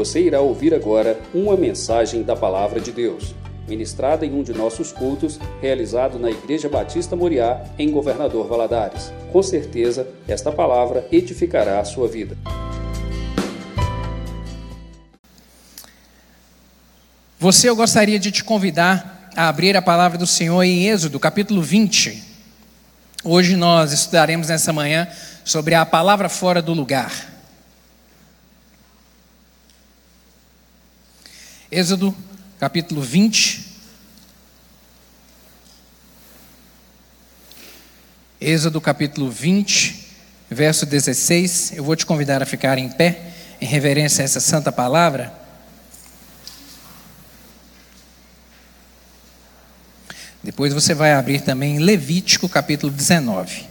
Você irá ouvir agora uma mensagem da Palavra de Deus, ministrada em um de nossos cultos, realizado na Igreja Batista Moriá, em Governador Valadares. Com certeza, esta palavra edificará a sua vida. Você, eu gostaria de te convidar a abrir a palavra do Senhor em Êxodo, capítulo 20. Hoje nós estudaremos nessa manhã sobre a palavra fora do lugar. Êxodo capítulo 20. Êxodo capítulo 20, verso 16. Eu vou te convidar a ficar em pé, em reverência a essa santa palavra. Depois você vai abrir também Levítico capítulo 19.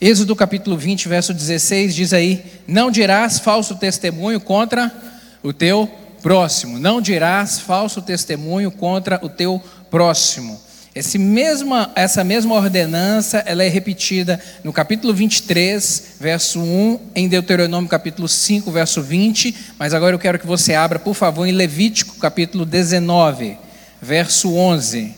Êxodo capítulo 20, verso 16 diz aí: Não dirás falso testemunho contra o teu próximo. Não dirás falso testemunho contra o teu próximo. Esse mesma, essa mesma ordenança ela é repetida no capítulo 23, verso 1, em Deuteronômio capítulo 5, verso 20, mas agora eu quero que você abra, por favor, em Levítico capítulo 19, verso 11.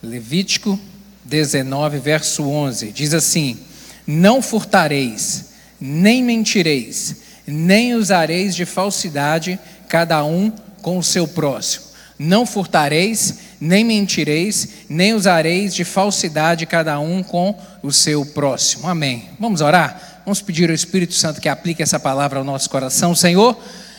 Levítico 19, verso 11, diz assim: Não furtareis, nem mentireis, nem usareis de falsidade, cada um com o seu próximo. Não furtareis, nem mentireis, nem usareis de falsidade, cada um com o seu próximo. Amém. Vamos orar? Vamos pedir ao Espírito Santo que aplique essa palavra ao nosso coração. Senhor,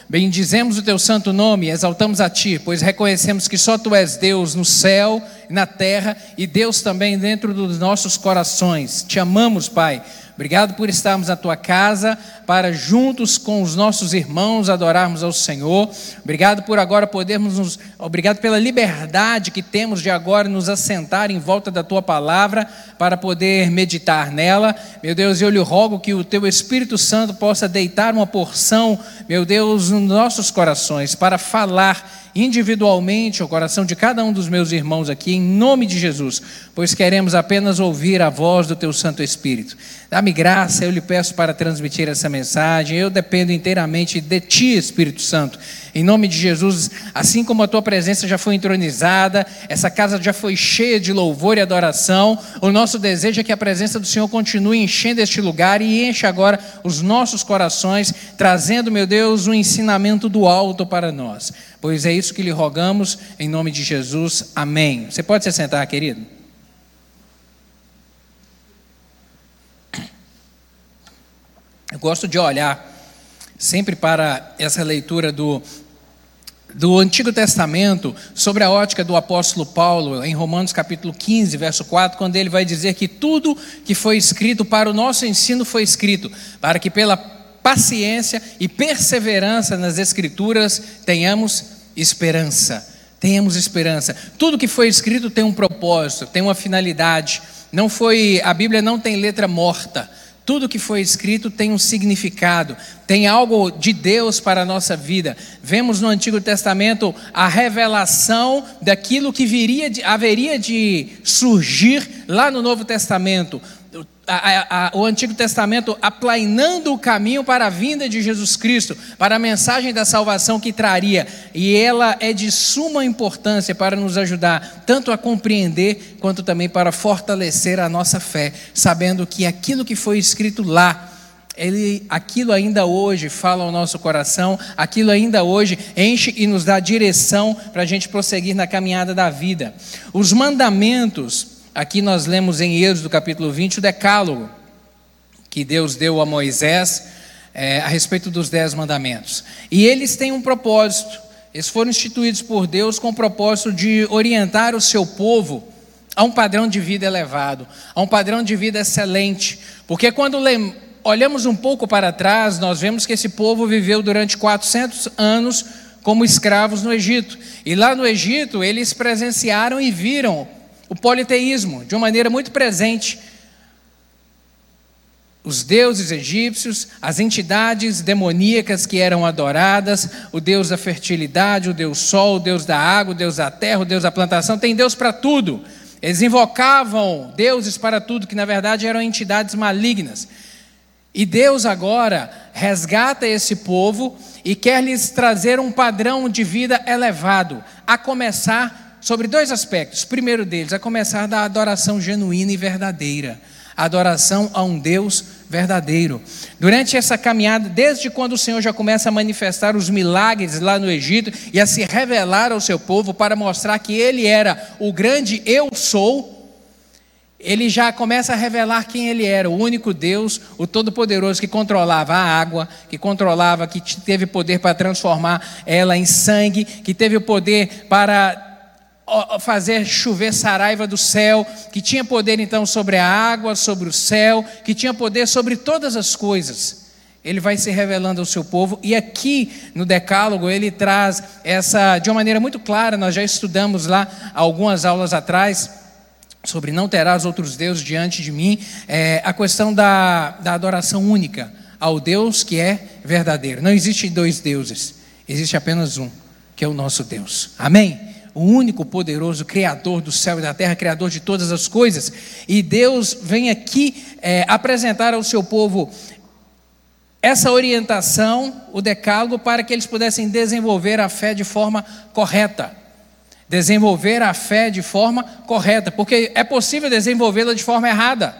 bendizemos o teu santo nome, exaltamos a ti, pois reconhecemos que só tu és Deus no céu e na terra, e Deus também dentro dos nossos corações. Te amamos, Pai Obrigado por estarmos na tua casa para juntos com os nossos irmãos adorarmos ao Senhor. Obrigado por agora podermos nos obrigado pela liberdade que temos de agora nos assentar em volta da tua palavra para poder meditar nela. Meu Deus, eu lhe rogo que o teu Espírito Santo possa deitar uma porção, meu Deus, nos nossos corações para falar individualmente o coração de cada um dos meus irmãos aqui, em nome de Jesus, pois queremos apenas ouvir a voz do Teu Santo Espírito. Dá-me graça, eu lhe peço para transmitir essa mensagem, eu dependo inteiramente de Ti, Espírito Santo. Em nome de Jesus, assim como a tua presença já foi entronizada, essa casa já foi cheia de louvor e adoração, o nosso desejo é que a presença do Senhor continue enchendo este lugar e enche agora os nossos corações, trazendo, meu Deus, um ensinamento do alto para nós. Pois é isso que lhe rogamos, em nome de Jesus. Amém. Você pode se sentar, querido? Eu gosto de olhar sempre para essa leitura do do Antigo Testamento sobre a ótica do apóstolo Paulo, em Romanos capítulo 15, verso 4, quando ele vai dizer que tudo que foi escrito para o nosso ensino foi escrito, para que pela paciência e perseverança nas Escrituras tenhamos esperança. Tenhamos esperança. Tudo que foi escrito tem um propósito, tem uma finalidade. Não foi, a Bíblia não tem letra morta. Tudo que foi escrito tem um significado, tem algo de Deus para a nossa vida. Vemos no Antigo Testamento a revelação daquilo que viria de, haveria de surgir lá no Novo Testamento a, a, o Antigo Testamento aplainando o caminho para a vinda de Jesus Cristo, para a mensagem da salvação que traria, e ela é de suma importância para nos ajudar tanto a compreender quanto também para fortalecer a nossa fé, sabendo que aquilo que foi escrito lá, ele, aquilo ainda hoje fala ao nosso coração, aquilo ainda hoje enche e nos dá direção para a gente prosseguir na caminhada da vida. Os mandamentos Aqui nós lemos em Êxodo capítulo 20 o decálogo que Deus deu a Moisés é, a respeito dos dez mandamentos. E eles têm um propósito. Eles foram instituídos por Deus com o propósito de orientar o seu povo a um padrão de vida elevado, a um padrão de vida excelente. Porque quando olhamos um pouco para trás, nós vemos que esse povo viveu durante 400 anos como escravos no Egito. E lá no Egito, eles presenciaram e viram o politeísmo, de uma maneira muito presente. Os deuses egípcios, as entidades demoníacas que eram adoradas, o deus da fertilidade, o deus sol, o deus da água, o deus da terra, o deus da plantação, tem Deus para tudo. Eles invocavam deuses para tudo, que na verdade eram entidades malignas. E Deus agora resgata esse povo e quer lhes trazer um padrão de vida elevado, a começar sobre dois aspectos. O primeiro deles, a começar da adoração genuína e verdadeira adoração a um Deus verdadeiro. Durante essa caminhada, desde quando o Senhor já começa a manifestar os milagres lá no Egito e a se revelar ao seu povo para mostrar que ele era o grande eu sou, ele já começa a revelar quem ele era, o único Deus, o Todo-Poderoso que controlava a água, que controlava, que teve poder para transformar ela em sangue, que teve o poder para fazer chover saraiva do céu, que tinha poder então sobre a água, sobre o céu, que tinha poder sobre todas as coisas. Ele vai se revelando ao seu povo, e aqui no Decálogo ele traz essa, de uma maneira muito clara, nós já estudamos lá algumas aulas atrás, sobre não terás outros deuses diante de mim, é, a questão da, da adoração única ao Deus que é verdadeiro. Não existe dois deuses, existe apenas um, que é o nosso Deus. Amém? O único poderoso Criador do céu e da terra, Criador de todas as coisas. E Deus vem aqui é, apresentar ao seu povo essa orientação, o decálogo, para que eles pudessem desenvolver a fé de forma correta. Desenvolver a fé de forma correta, porque é possível desenvolvê-la de forma errada.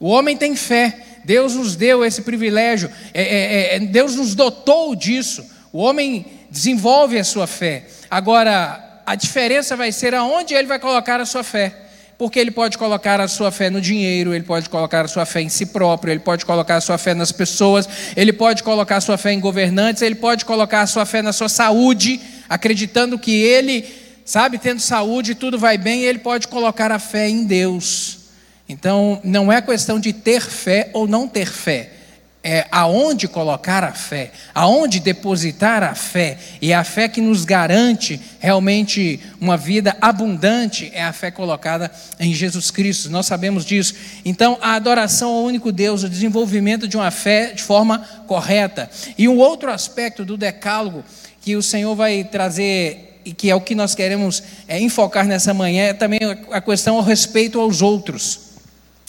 O homem tem fé, Deus nos deu esse privilégio, é, é, é Deus nos dotou disso. O homem desenvolve a sua fé. Agora, a diferença vai ser aonde ele vai colocar a sua fé. Porque ele pode colocar a sua fé no dinheiro, ele pode colocar a sua fé em si próprio, ele pode colocar a sua fé nas pessoas, ele pode colocar a sua fé em governantes, ele pode colocar a sua fé na sua saúde, acreditando que ele, sabe, tendo saúde, tudo vai bem, ele pode colocar a fé em Deus. Então, não é questão de ter fé ou não ter fé é, aonde colocar a fé, aonde depositar a fé, e a fé que nos garante realmente uma vida abundante é a fé colocada em Jesus Cristo, nós sabemos disso. Então, a adoração ao único Deus, o desenvolvimento de uma fé de forma correta. E um outro aspecto do decálogo que o Senhor vai trazer e que é o que nós queremos é, enfocar nessa manhã, é também a questão ao respeito aos outros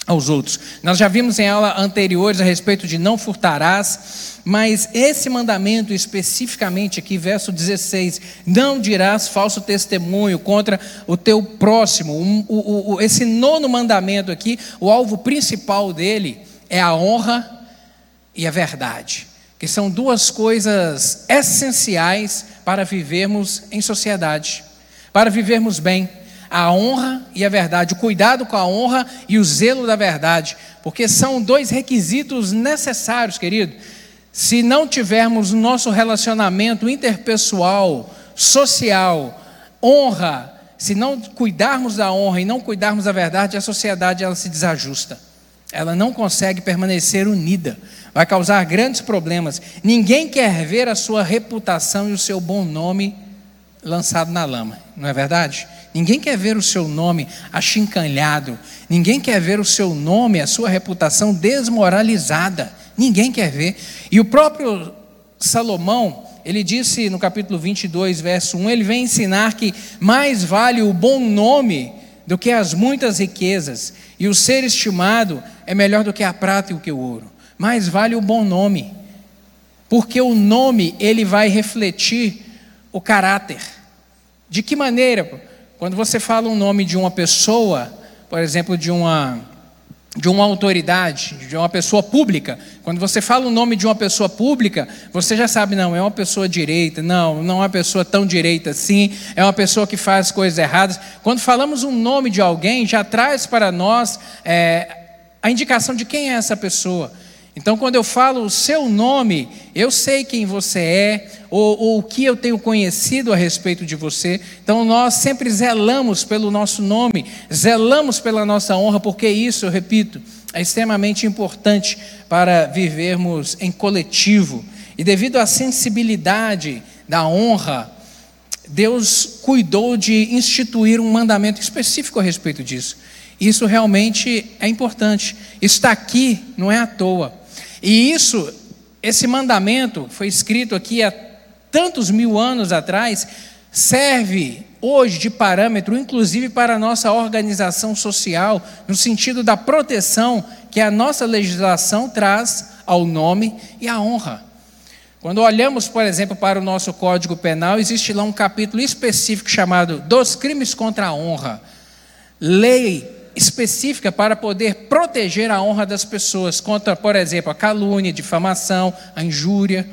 aos outros. Nós já vimos em aula anteriores a respeito de não furtarás, mas esse mandamento especificamente aqui, verso 16, não dirás falso testemunho contra o teu próximo. O, o, o, esse nono mandamento aqui, o alvo principal dele é a honra e a verdade, que são duas coisas essenciais para vivermos em sociedade, para vivermos bem a honra e a verdade, o cuidado com a honra e o zelo da verdade, porque são dois requisitos necessários, querido. Se não tivermos nosso relacionamento interpessoal, social, honra, se não cuidarmos da honra e não cuidarmos da verdade, a sociedade ela se desajusta. Ela não consegue permanecer unida. Vai causar grandes problemas. Ninguém quer ver a sua reputação e o seu bom nome lançado na lama, não é verdade? Ninguém quer ver o seu nome achincalhado, ninguém quer ver o seu nome, a sua reputação desmoralizada, ninguém quer ver. E o próprio Salomão, ele disse no capítulo 22, verso 1, ele vem ensinar que mais vale o bom nome do que as muitas riquezas, e o ser estimado é melhor do que a prata e o que o ouro. Mais vale o bom nome, porque o nome ele vai refletir o caráter. De que maneira? Quando você fala o nome de uma pessoa, por exemplo, de uma de uma autoridade, de uma pessoa pública. Quando você fala o nome de uma pessoa pública, você já sabe, não, é uma pessoa direita, não, não é uma pessoa tão direita assim, é uma pessoa que faz coisas erradas. Quando falamos o nome de alguém, já traz para nós é, a indicação de quem é essa pessoa. Então, quando eu falo o seu nome, eu sei quem você é, ou, ou, o que eu tenho conhecido a respeito de você. Então, nós sempre zelamos pelo nosso nome, zelamos pela nossa honra, porque isso, eu repito, é extremamente importante para vivermos em coletivo. E devido à sensibilidade da honra, Deus cuidou de instituir um mandamento específico a respeito disso. Isso realmente é importante. Está aqui, não é à toa. E isso, esse mandamento foi escrito aqui há tantos mil anos atrás, serve hoje de parâmetro, inclusive para a nossa organização social, no sentido da proteção que a nossa legislação traz ao nome e à honra. Quando olhamos, por exemplo, para o nosso Código Penal, existe lá um capítulo específico chamado Dos Crimes contra a Honra. Lei específica para poder proteger a honra das pessoas contra, por exemplo, a calúnia, a difamação, a injúria.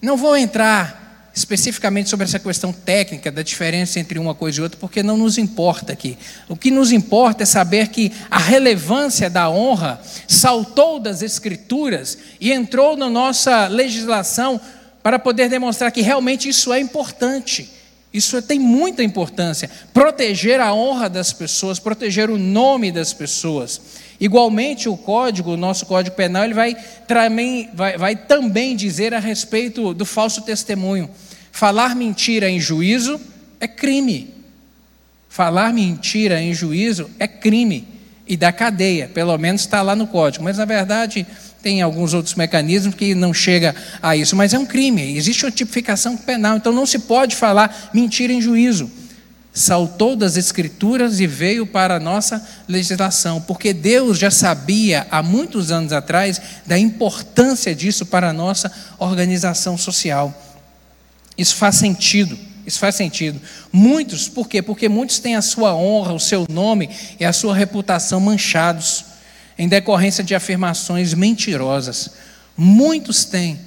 Não vou entrar especificamente sobre essa questão técnica da diferença entre uma coisa e outra, porque não nos importa aqui. O que nos importa é saber que a relevância da honra saltou das Escrituras e entrou na nossa legislação para poder demonstrar que realmente isso é importante. Isso tem muita importância. Proteger a honra das pessoas, proteger o nome das pessoas. Igualmente, o código, o nosso código penal, ele vai, também, vai, vai também dizer a respeito do falso testemunho. Falar mentira em juízo é crime. Falar mentira em juízo é crime. E da cadeia, pelo menos está lá no código. Mas, na verdade, tem alguns outros mecanismos que não chega a isso, mas é um crime, existe uma tipificação penal, então não se pode falar mentira em juízo. Saltou das escrituras e veio para a nossa legislação, porque Deus já sabia há muitos anos atrás da importância disso para a nossa organização social. Isso faz sentido. Isso faz sentido. Muitos, por quê? Porque muitos têm a sua honra, o seu nome e a sua reputação manchados em decorrência de afirmações mentirosas. Muitos têm.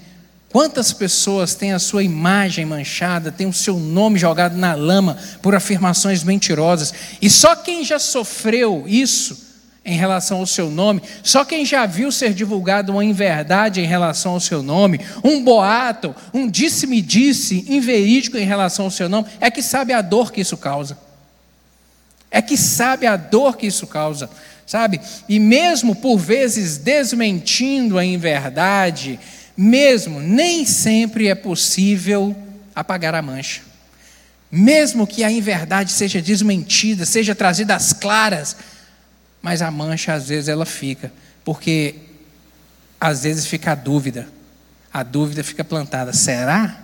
Quantas pessoas têm a sua imagem manchada, têm o seu nome jogado na lama por afirmações mentirosas? E só quem já sofreu isso em relação ao seu nome, só quem já viu ser divulgado uma inverdade em relação ao seu nome, um boato, um disse-me-disse inverídico em relação ao seu nome, é que sabe a dor que isso causa. É que sabe a dor que isso causa sabe? E mesmo por vezes desmentindo a inverdade, mesmo nem sempre é possível apagar a mancha. Mesmo que a inverdade seja desmentida, seja trazida às claras, mas a mancha às vezes ela fica, porque às vezes fica a dúvida. A dúvida fica plantada. Será?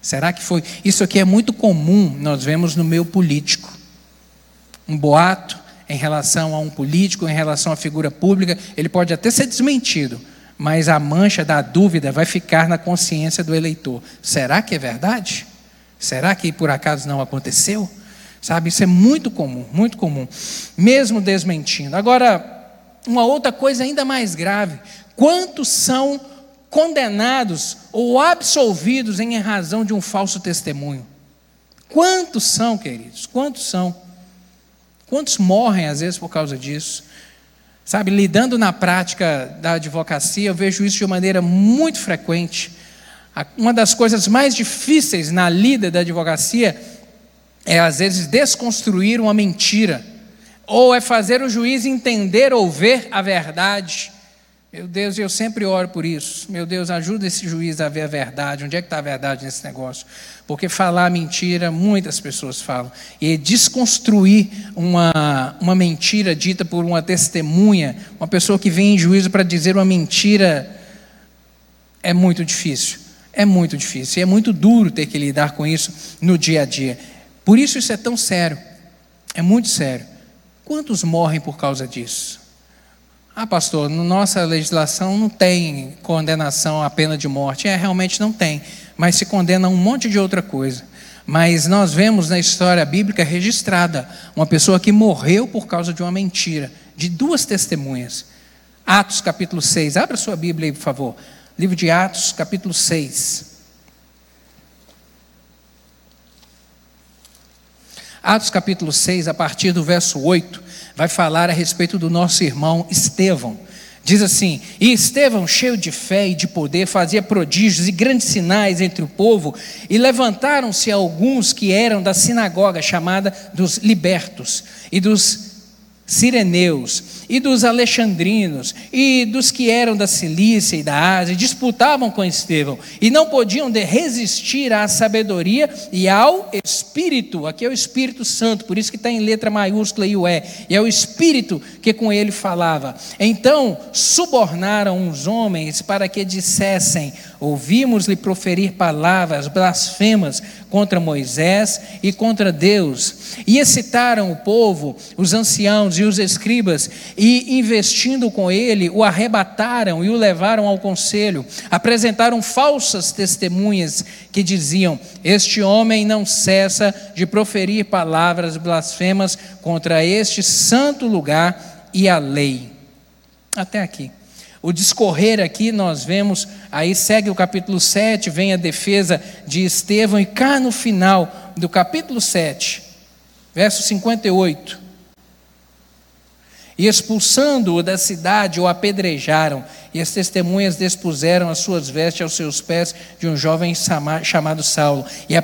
Será que foi? Isso aqui é muito comum, nós vemos no meio político. Um boato, em relação a um político, em relação à figura pública, ele pode até ser desmentido, mas a mancha da dúvida vai ficar na consciência do eleitor. Será que é verdade? Será que por acaso não aconteceu? Sabe, isso é muito comum, muito comum, mesmo desmentindo. Agora, uma outra coisa ainda mais grave: quantos são condenados ou absolvidos em razão de um falso testemunho? Quantos são, queridos? Quantos são? Quantos morrem às vezes por causa disso? Sabe, lidando na prática da advocacia, eu vejo isso de maneira muito frequente. Uma das coisas mais difíceis na lida da advocacia é, às vezes, desconstruir uma mentira, ou é fazer o juiz entender ou ver a verdade. Meu Deus, eu sempre oro por isso. Meu Deus, ajuda esse juiz a ver a verdade. Onde é que está a verdade nesse negócio? Porque falar mentira, muitas pessoas falam. E desconstruir uma, uma mentira dita por uma testemunha, uma pessoa que vem em juízo para dizer uma mentira, é muito difícil. É muito difícil. E é muito duro ter que lidar com isso no dia a dia. Por isso isso é tão sério. É muito sério. Quantos morrem por causa disso? Ah, pastor, nossa legislação não tem condenação à pena de morte. É, realmente não tem, mas se condena um monte de outra coisa. Mas nós vemos na história bíblica registrada uma pessoa que morreu por causa de uma mentira, de duas testemunhas. Atos capítulo 6. Abra sua Bíblia aí, por favor. Livro de Atos, capítulo 6. Atos capítulo 6, a partir do verso 8 vai falar a respeito do nosso irmão Estevão. Diz assim: E Estevão, cheio de fé e de poder, fazia prodígios e grandes sinais entre o povo, e levantaram-se alguns que eram da sinagoga chamada dos libertos e dos sireneus e dos alexandrinos e dos que eram da Cilícia e da Ásia disputavam com Estevão e não podiam resistir à sabedoria e ao Espírito, aqui é o Espírito Santo, por isso que está em letra maiúscula e o é, e é o Espírito que com ele falava. Então subornaram uns homens para que dissessem: Ouvimos-lhe proferir palavras blasfemas contra Moisés e contra Deus. E excitaram o povo, os anciãos e os escribas, e investindo com ele, o arrebataram e o levaram ao conselho. Apresentaram falsas testemunhas que diziam: Este homem não cessa de proferir palavras blasfemas contra este santo lugar e a lei. Até aqui. O discorrer aqui nós vemos, aí segue o capítulo 7, vem a defesa de Estevão, e cá no final do capítulo 7, verso 58. E expulsando-o da cidade, o apedrejaram, e as testemunhas despuseram as suas vestes aos seus pés de um jovem chamado Saulo, e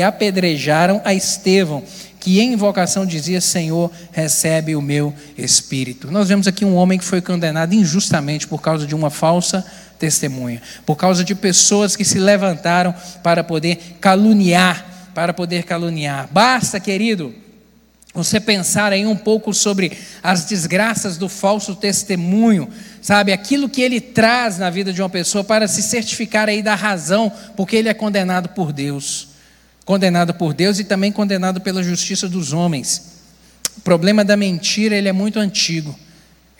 apedrejaram a Estevão que em invocação dizia: Senhor, recebe o meu espírito. Nós vemos aqui um homem que foi condenado injustamente por causa de uma falsa testemunha, por causa de pessoas que se levantaram para poder caluniar, para poder caluniar. Basta, querido, você pensar aí um pouco sobre as desgraças do falso testemunho, sabe? Aquilo que ele traz na vida de uma pessoa para se certificar aí da razão porque ele é condenado por Deus condenado por Deus e também condenado pela justiça dos homens. O problema da mentira ele é muito antigo.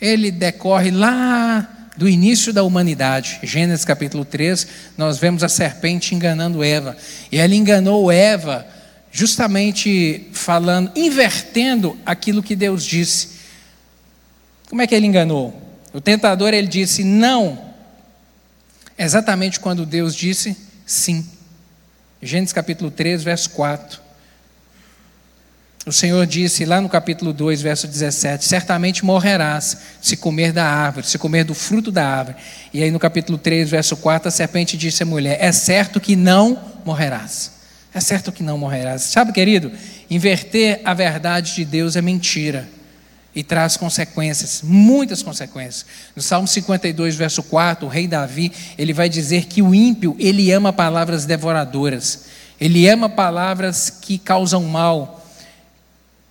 Ele decorre lá do início da humanidade. Gênesis capítulo 3, nós vemos a serpente enganando Eva. E ela enganou Eva justamente falando, invertendo aquilo que Deus disse. Como é que ele enganou? O tentador ele disse não, exatamente quando Deus disse sim. Gênesis capítulo 3, verso 4. O Senhor disse lá no capítulo 2, verso 17: Certamente morrerás se comer da árvore, se comer do fruto da árvore. E aí no capítulo 3, verso 4, a serpente disse à mulher: É certo que não morrerás. É certo que não morrerás. Sabe, querido, inverter a verdade de Deus é mentira e traz consequências, muitas consequências. No Salmo 52, verso 4, o rei Davi, ele vai dizer que o ímpio, ele ama palavras devoradoras. Ele ama palavras que causam mal.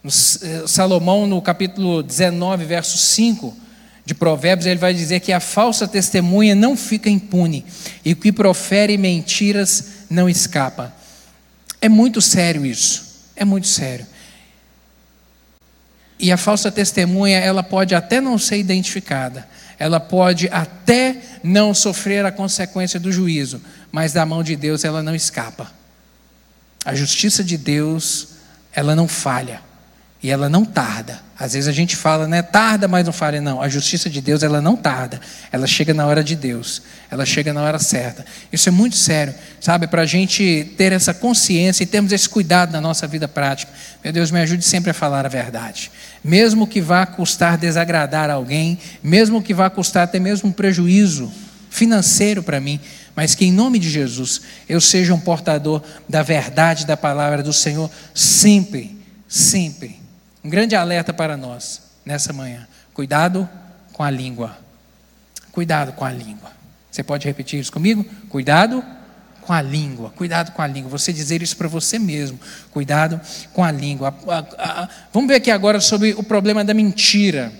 Eh, Salomão, no capítulo 19, verso 5 de Provérbios, ele vai dizer que a falsa testemunha não fica impune e o que profere mentiras não escapa. É muito sério isso. É muito sério. E a falsa testemunha, ela pode até não ser identificada, ela pode até não sofrer a consequência do juízo, mas da mão de Deus ela não escapa. A justiça de Deus, ela não falha. E ela não tarda. Às vezes a gente fala, né, tarda, mas não falha. Não, a justiça de Deus, ela não tarda. Ela chega na hora de Deus. Ela chega na hora certa. Isso é muito sério, sabe? Para a gente ter essa consciência e termos esse cuidado na nossa vida prática. Meu Deus, me ajude sempre a falar a verdade. Mesmo que vá custar desagradar alguém, mesmo que vá custar até mesmo um prejuízo financeiro para mim, mas que em nome de Jesus eu seja um portador da verdade da palavra do Senhor sempre, sempre um grande alerta para nós nessa manhã. Cuidado com a língua. Cuidado com a língua. Você pode repetir isso comigo? Cuidado com a língua. Cuidado com a língua. Você dizer isso para você mesmo. Cuidado com a língua. Vamos ver aqui agora sobre o problema da mentira.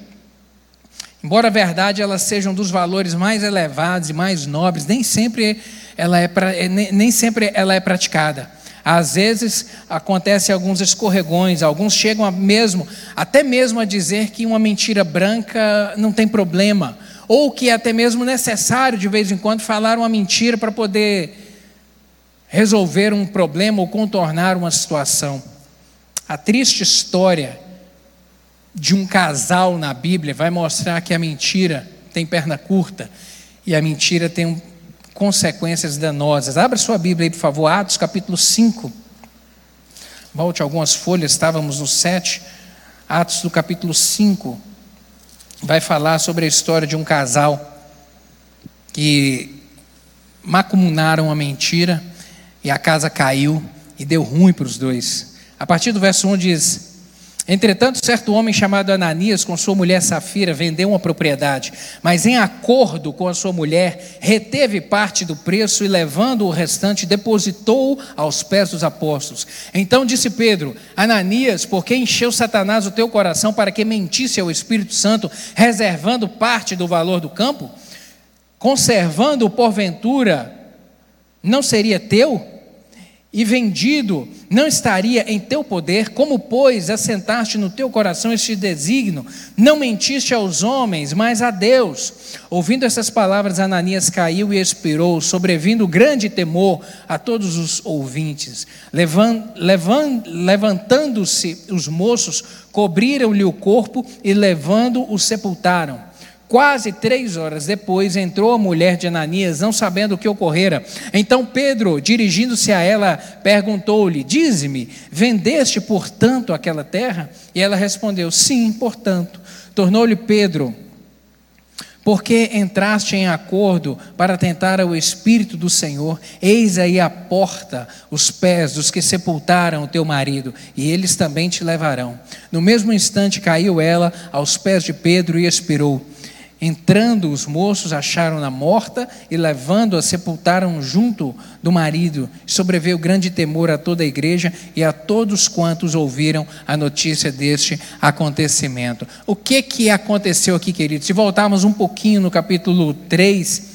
Embora a verdade ela seja um dos valores mais elevados e mais nobres, nem sempre ela é, nem sempre ela é praticada. Às vezes acontece alguns escorregões, alguns chegam a mesmo, até mesmo a dizer que uma mentira branca não tem problema, ou que é até mesmo necessário de vez em quando falar uma mentira para poder resolver um problema ou contornar uma situação. A triste história de um casal na Bíblia vai mostrar que a mentira tem perna curta e a mentira tem um consequências danosas. Abra sua Bíblia aí, por favor, Atos capítulo 5. Volte algumas folhas, estávamos no 7. Atos do capítulo 5 vai falar sobre a história de um casal que macumunaram a mentira e a casa caiu e deu ruim para os dois. A partir do verso 1 diz: Entretanto, certo homem chamado Ananias, com sua mulher Safira, vendeu uma propriedade, mas em acordo com a sua mulher, reteve parte do preço e, levando o restante, depositou aos pés dos apóstolos. Então disse Pedro: Ananias, por que encheu Satanás o teu coração para que mentisse ao Espírito Santo, reservando parte do valor do campo? Conservando-o porventura, não seria teu? E vendido não estaria em teu poder? Como, pois, assentaste no teu coração este desígnio? Não mentiste aos homens, mas a Deus. Ouvindo essas palavras, Ananias caiu e expirou, sobrevindo grande temor a todos os ouvintes. Levantando-se os moços, cobriram-lhe o corpo e, levando-o, sepultaram. Quase três horas depois entrou a mulher de Ananias, não sabendo o que ocorrera. Então Pedro, dirigindo-se a ela, perguntou-lhe: Dize-me, vendeste portanto aquela terra? E ela respondeu: Sim, portanto. Tornou-lhe Pedro: Porque entraste em acordo para tentar o Espírito do Senhor? Eis aí a porta, os pés dos que sepultaram o teu marido, e eles também te levarão. No mesmo instante caiu ela aos pés de Pedro e expirou. Entrando, os moços acharam-na morta e, levando-a, sepultaram junto do marido. Sobreveio grande temor a toda a igreja e a todos quantos ouviram a notícia deste acontecimento. O que, que aconteceu aqui, queridos? Se voltarmos um pouquinho no capítulo 3,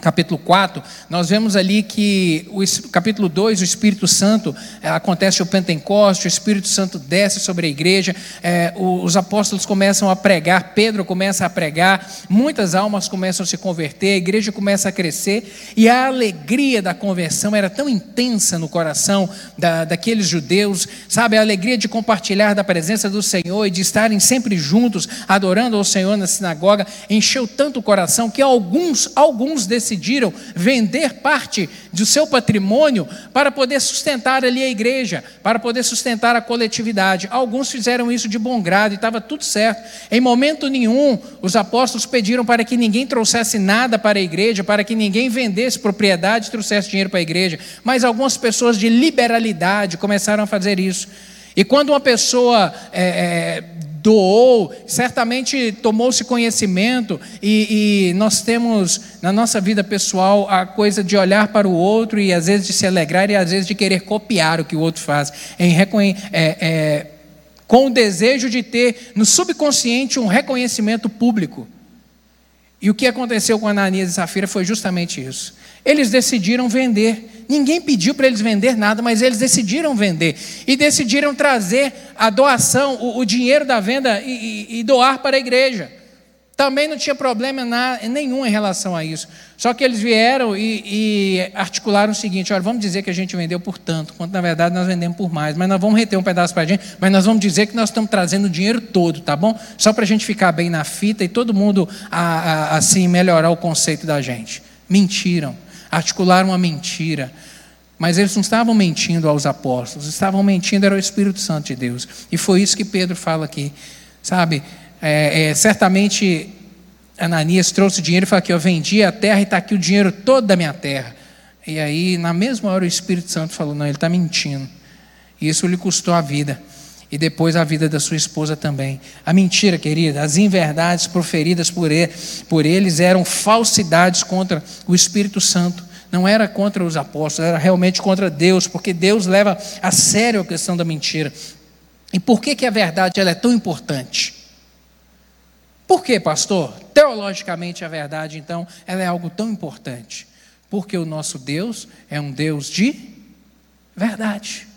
capítulo 4, nós vemos ali que o capítulo 2, o Espírito Santo, é, acontece o Pentecoste, o Espírito Santo desce sobre a igreja, é, os apóstolos começam a pregar, Pedro começa a pregar, muitas almas começam a se converter, a igreja começa a crescer, e a alegria da conversão era tão intensa no coração da, daqueles judeus, sabe, a alegria de compartilhar da presença do Senhor e de estarem sempre juntos, adorando ao Senhor na sinagoga, encheu tanto o coração que alguns, alguns desses decidiram vender parte do seu patrimônio para poder sustentar ali a igreja, para poder sustentar a coletividade. Alguns fizeram isso de bom grado e estava tudo certo. Em momento nenhum, os apóstolos pediram para que ninguém trouxesse nada para a igreja, para que ninguém vendesse propriedade e trouxesse dinheiro para a igreja. Mas algumas pessoas de liberalidade começaram a fazer isso. E quando uma pessoa é, é, doou, certamente tomou-se conhecimento, e, e, nós temos na nossa vida pessoal a coisa de olhar para o outro e às vezes de se alegrar e às vezes de querer copiar o que o outro faz, em é, é, com o desejo de ter no subconsciente um reconhecimento público. E o que aconteceu com Ananias e Safira foi justamente isso. Eles decidiram vender. Ninguém pediu para eles vender nada, mas eles decidiram vender. E decidiram trazer a doação, o, o dinheiro da venda e, e, e, doar para a igreja. Também não tinha problema na, nenhum em relação a isso. Só que eles vieram e, e, articularam o seguinte: olha, vamos dizer que a gente vendeu por tanto, quando na verdade nós vendemos por mais, mas nós vamos reter um pedaço para a gente, mas nós vamos dizer que nós estamos trazendo o dinheiro todo, tá bom? Só para a gente ficar bem na fita e todo mundo a, a, assim melhorar o conceito da gente. Mentiram articularam uma mentira. Mas eles não estavam mentindo aos apóstolos, estavam mentindo era o Espírito Santo de Deus. E foi isso que Pedro fala aqui. Sabe, é, é, certamente Ananias trouxe dinheiro e falou que eu vendi a terra e está aqui o dinheiro todo da minha terra. E aí, na mesma hora, o Espírito Santo falou: não, ele está mentindo. E isso lhe custou a vida. E depois a vida da sua esposa também. A mentira, querida, as inverdades proferidas por, ele, por eles eram falsidades contra o Espírito Santo não era contra os apóstolos, era realmente contra Deus, porque Deus leva a sério a questão da mentira. E por que, que a verdade ela é tão importante? Por que, pastor? Teologicamente, a verdade, então, ela é algo tão importante. Porque o nosso Deus é um Deus de verdade.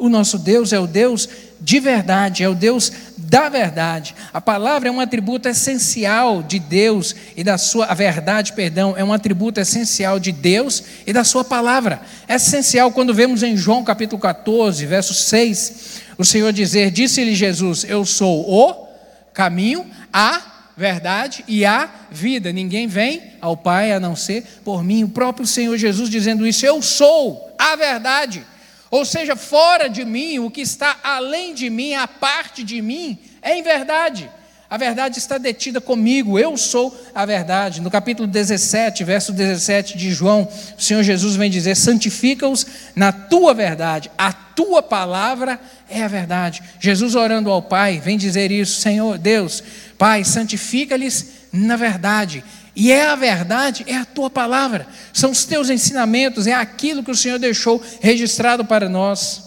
O nosso Deus é o Deus de verdade, é o Deus da verdade. A palavra é um atributo essencial de Deus e da sua a verdade, perdão, é um atributo essencial de Deus e da sua palavra. É essencial quando vemos em João capítulo 14, verso 6, o Senhor dizer: Disse-lhe Jesus: Eu sou o caminho, a verdade e a vida. Ninguém vem ao Pai a não ser por mim. O próprio Senhor Jesus dizendo isso: Eu sou a verdade. Ou seja, fora de mim, o que está além de mim, a parte de mim, é em verdade. A verdade está detida comigo, eu sou a verdade. No capítulo 17, verso 17 de João, o Senhor Jesus vem dizer: santifica-os na tua verdade, a tua palavra é a verdade. Jesus orando ao Pai, vem dizer isso: Senhor Deus, Pai, santifica-lhes na verdade. E é a verdade, é a tua palavra, são os teus ensinamentos, é aquilo que o Senhor deixou registrado para nós.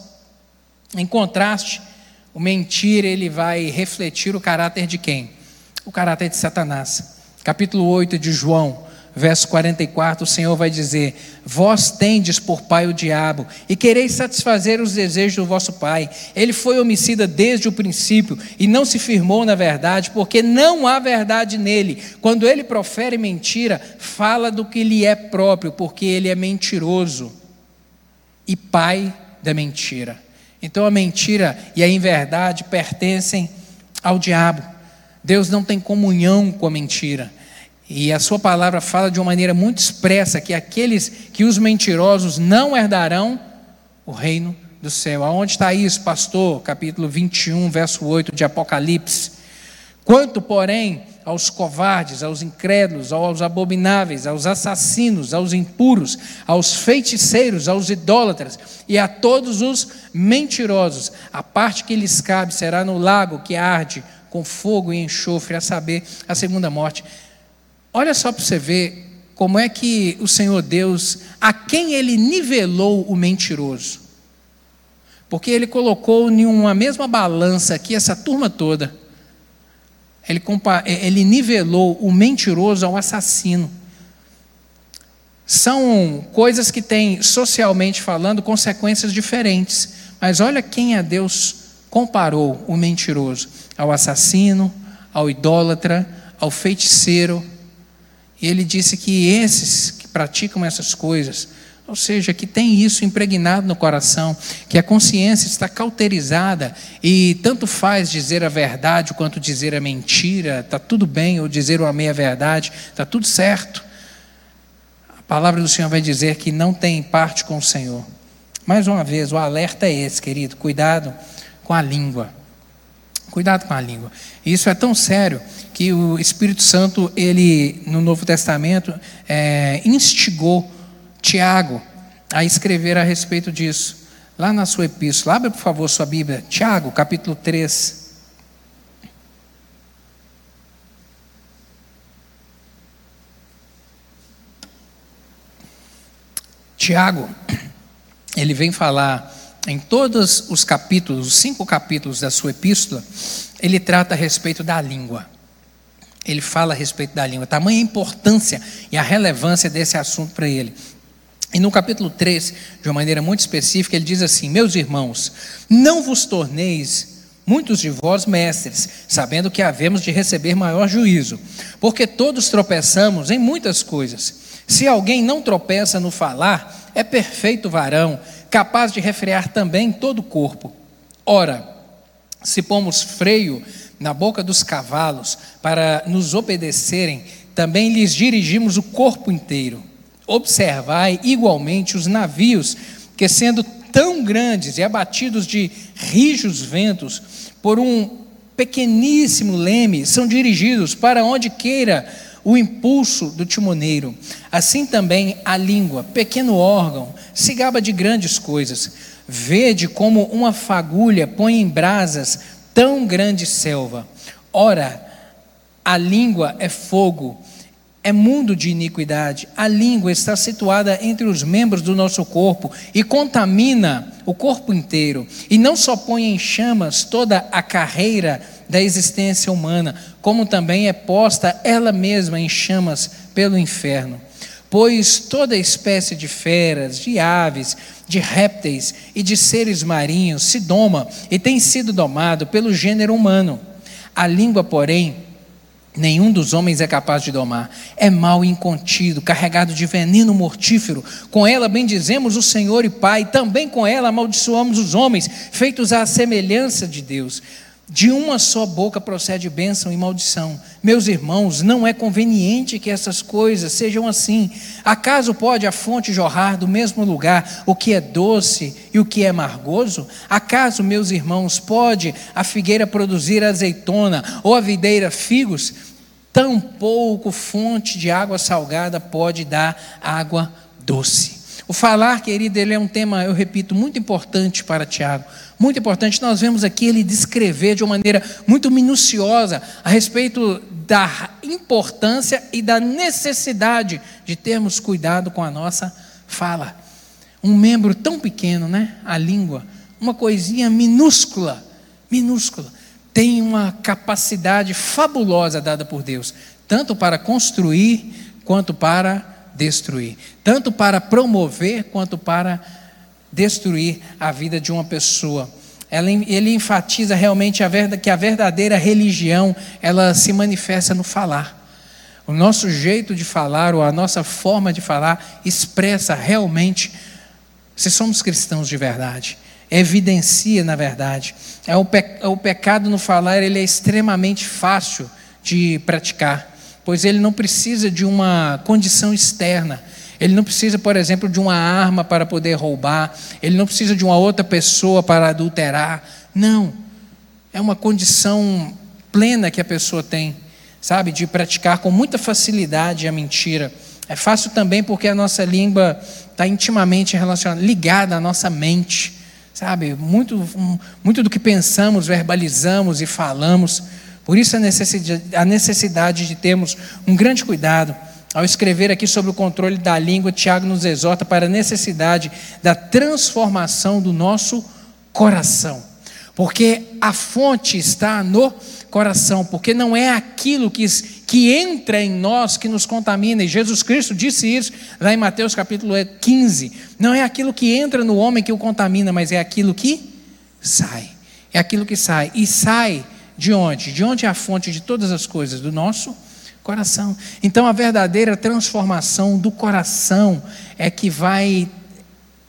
Em contraste, o mentir ele vai refletir o caráter de quem? O caráter de Satanás. Capítulo 8 de João, verso 44, o Senhor vai dizer: Vós tendes por pai o diabo, e quereis satisfazer os desejos do vosso pai. Ele foi homicida desde o princípio, e não se firmou na verdade, porque não há verdade nele. Quando ele profere mentira, fala do que lhe é próprio, porque ele é mentiroso e pai da mentira. Então a mentira e a inverdade pertencem ao diabo. Deus não tem comunhão com a mentira. E a sua palavra fala de uma maneira muito expressa que aqueles que os mentirosos não herdarão o reino do céu. Aonde está isso, pastor? Capítulo 21, verso 8 de Apocalipse. Quanto, porém, aos covardes, aos incrédulos, aos abomináveis, aos assassinos, aos impuros, aos feiticeiros, aos idólatras e a todos os mentirosos, a parte que lhes cabe será no lago que arde com fogo e enxofre, a saber, a segunda morte. Olha só para você ver como é que o Senhor Deus, a quem ele nivelou o mentiroso. Porque ele colocou em uma mesma balança aqui essa turma toda. Ele, ele nivelou o mentiroso ao assassino. São coisas que têm, socialmente falando, consequências diferentes. Mas olha quem a Deus comparou o mentiroso: ao assassino, ao idólatra, ao feiticeiro, e ele disse que esses que praticam essas coisas, ou seja, que tem isso impregnado no coração, que a consciência está cauterizada e tanto faz dizer a verdade quanto dizer a mentira, está tudo bem, ou dizer uma meia-verdade, está tudo certo. A palavra do Senhor vai dizer que não tem parte com o Senhor. Mais uma vez, o alerta é esse, querido, cuidado com a língua. Cuidado com a língua. Isso é tão sério que o Espírito Santo, ele, no Novo Testamento, é, instigou Tiago a escrever a respeito disso. Lá na sua epístola, abra por favor sua Bíblia, Tiago, capítulo 3. Tiago, ele vem falar em todos os capítulos, os cinco capítulos da sua epístola, ele trata a respeito da língua ele fala a respeito da língua, tamanha importância e a relevância desse assunto para ele. E no capítulo 3, de uma maneira muito específica, ele diz assim: Meus irmãos, não vos torneis muitos de vós mestres, sabendo que havemos de receber maior juízo, porque todos tropeçamos em muitas coisas. Se alguém não tropeça no falar, é perfeito varão, capaz de refrear também todo o corpo. Ora, se pomos freio na boca dos cavalos para nos obedecerem, também lhes dirigimos o corpo inteiro. Observai igualmente os navios, que sendo tão grandes e abatidos de rijos ventos, por um pequeníssimo leme, são dirigidos para onde queira o impulso do timoneiro. Assim também a língua, pequeno órgão, se gaba de grandes coisas. Vede como uma fagulha põe em brasas tão grande selva. Ora, a língua é fogo, é mundo de iniquidade. A língua está situada entre os membros do nosso corpo e contamina o corpo inteiro. E não só põe em chamas toda a carreira da existência humana, como também é posta ela mesma em chamas pelo inferno. Pois toda espécie de feras, de aves, de répteis e de seres marinhos se doma e tem sido domado pelo gênero humano. A língua, porém, nenhum dos homens é capaz de domar. É mal incontido, carregado de veneno mortífero. Com ela bendizemos o Senhor e Pai, também com ela amaldiçoamos os homens, feitos à semelhança de Deus. De uma só boca procede bênção e maldição. Meus irmãos, não é conveniente que essas coisas sejam assim. Acaso pode a fonte jorrar do mesmo lugar o que é doce e o que é amargoso? Acaso, meus irmãos, pode a figueira produzir azeitona ou a videira figos? Tampouco fonte de água salgada pode dar água doce. O falar, querido, ele é um tema, eu repito, muito importante para Tiago. Muito importante. Nós vemos aqui ele descrever de uma maneira muito minuciosa a respeito da importância e da necessidade de termos cuidado com a nossa fala. Um membro tão pequeno, né? A língua, uma coisinha minúscula, minúscula, tem uma capacidade fabulosa dada por Deus, tanto para construir quanto para destruir, tanto para promover quanto para destruir a vida de uma pessoa. ele enfatiza realmente a verdade, que a verdadeira religião ela se manifesta no falar. O nosso jeito de falar ou a nossa forma de falar expressa realmente se somos cristãos de verdade. Evidencia, na verdade. É o, pe o pecado no falar ele é extremamente fácil de praticar pois ele não precisa de uma condição externa. Ele não precisa, por exemplo, de uma arma para poder roubar, ele não precisa de uma outra pessoa para adulterar. Não. É uma condição plena que a pessoa tem, sabe, de praticar com muita facilidade a mentira. É fácil também porque a nossa língua está intimamente relacionada, ligada à nossa mente, sabe? Muito, muito do que pensamos, verbalizamos e falamos por isso a necessidade, a necessidade de termos um grande cuidado. Ao escrever aqui sobre o controle da língua, Tiago nos exorta para a necessidade da transformação do nosso coração. Porque a fonte está no coração, porque não é aquilo que, que entra em nós que nos contamina, e Jesus Cristo disse isso lá em Mateus capítulo 15: não é aquilo que entra no homem que o contamina, mas é aquilo que sai. É aquilo que sai, e sai de onde? De onde é a fonte de todas as coisas? Do nosso coração. Então, a verdadeira transformação do coração é que vai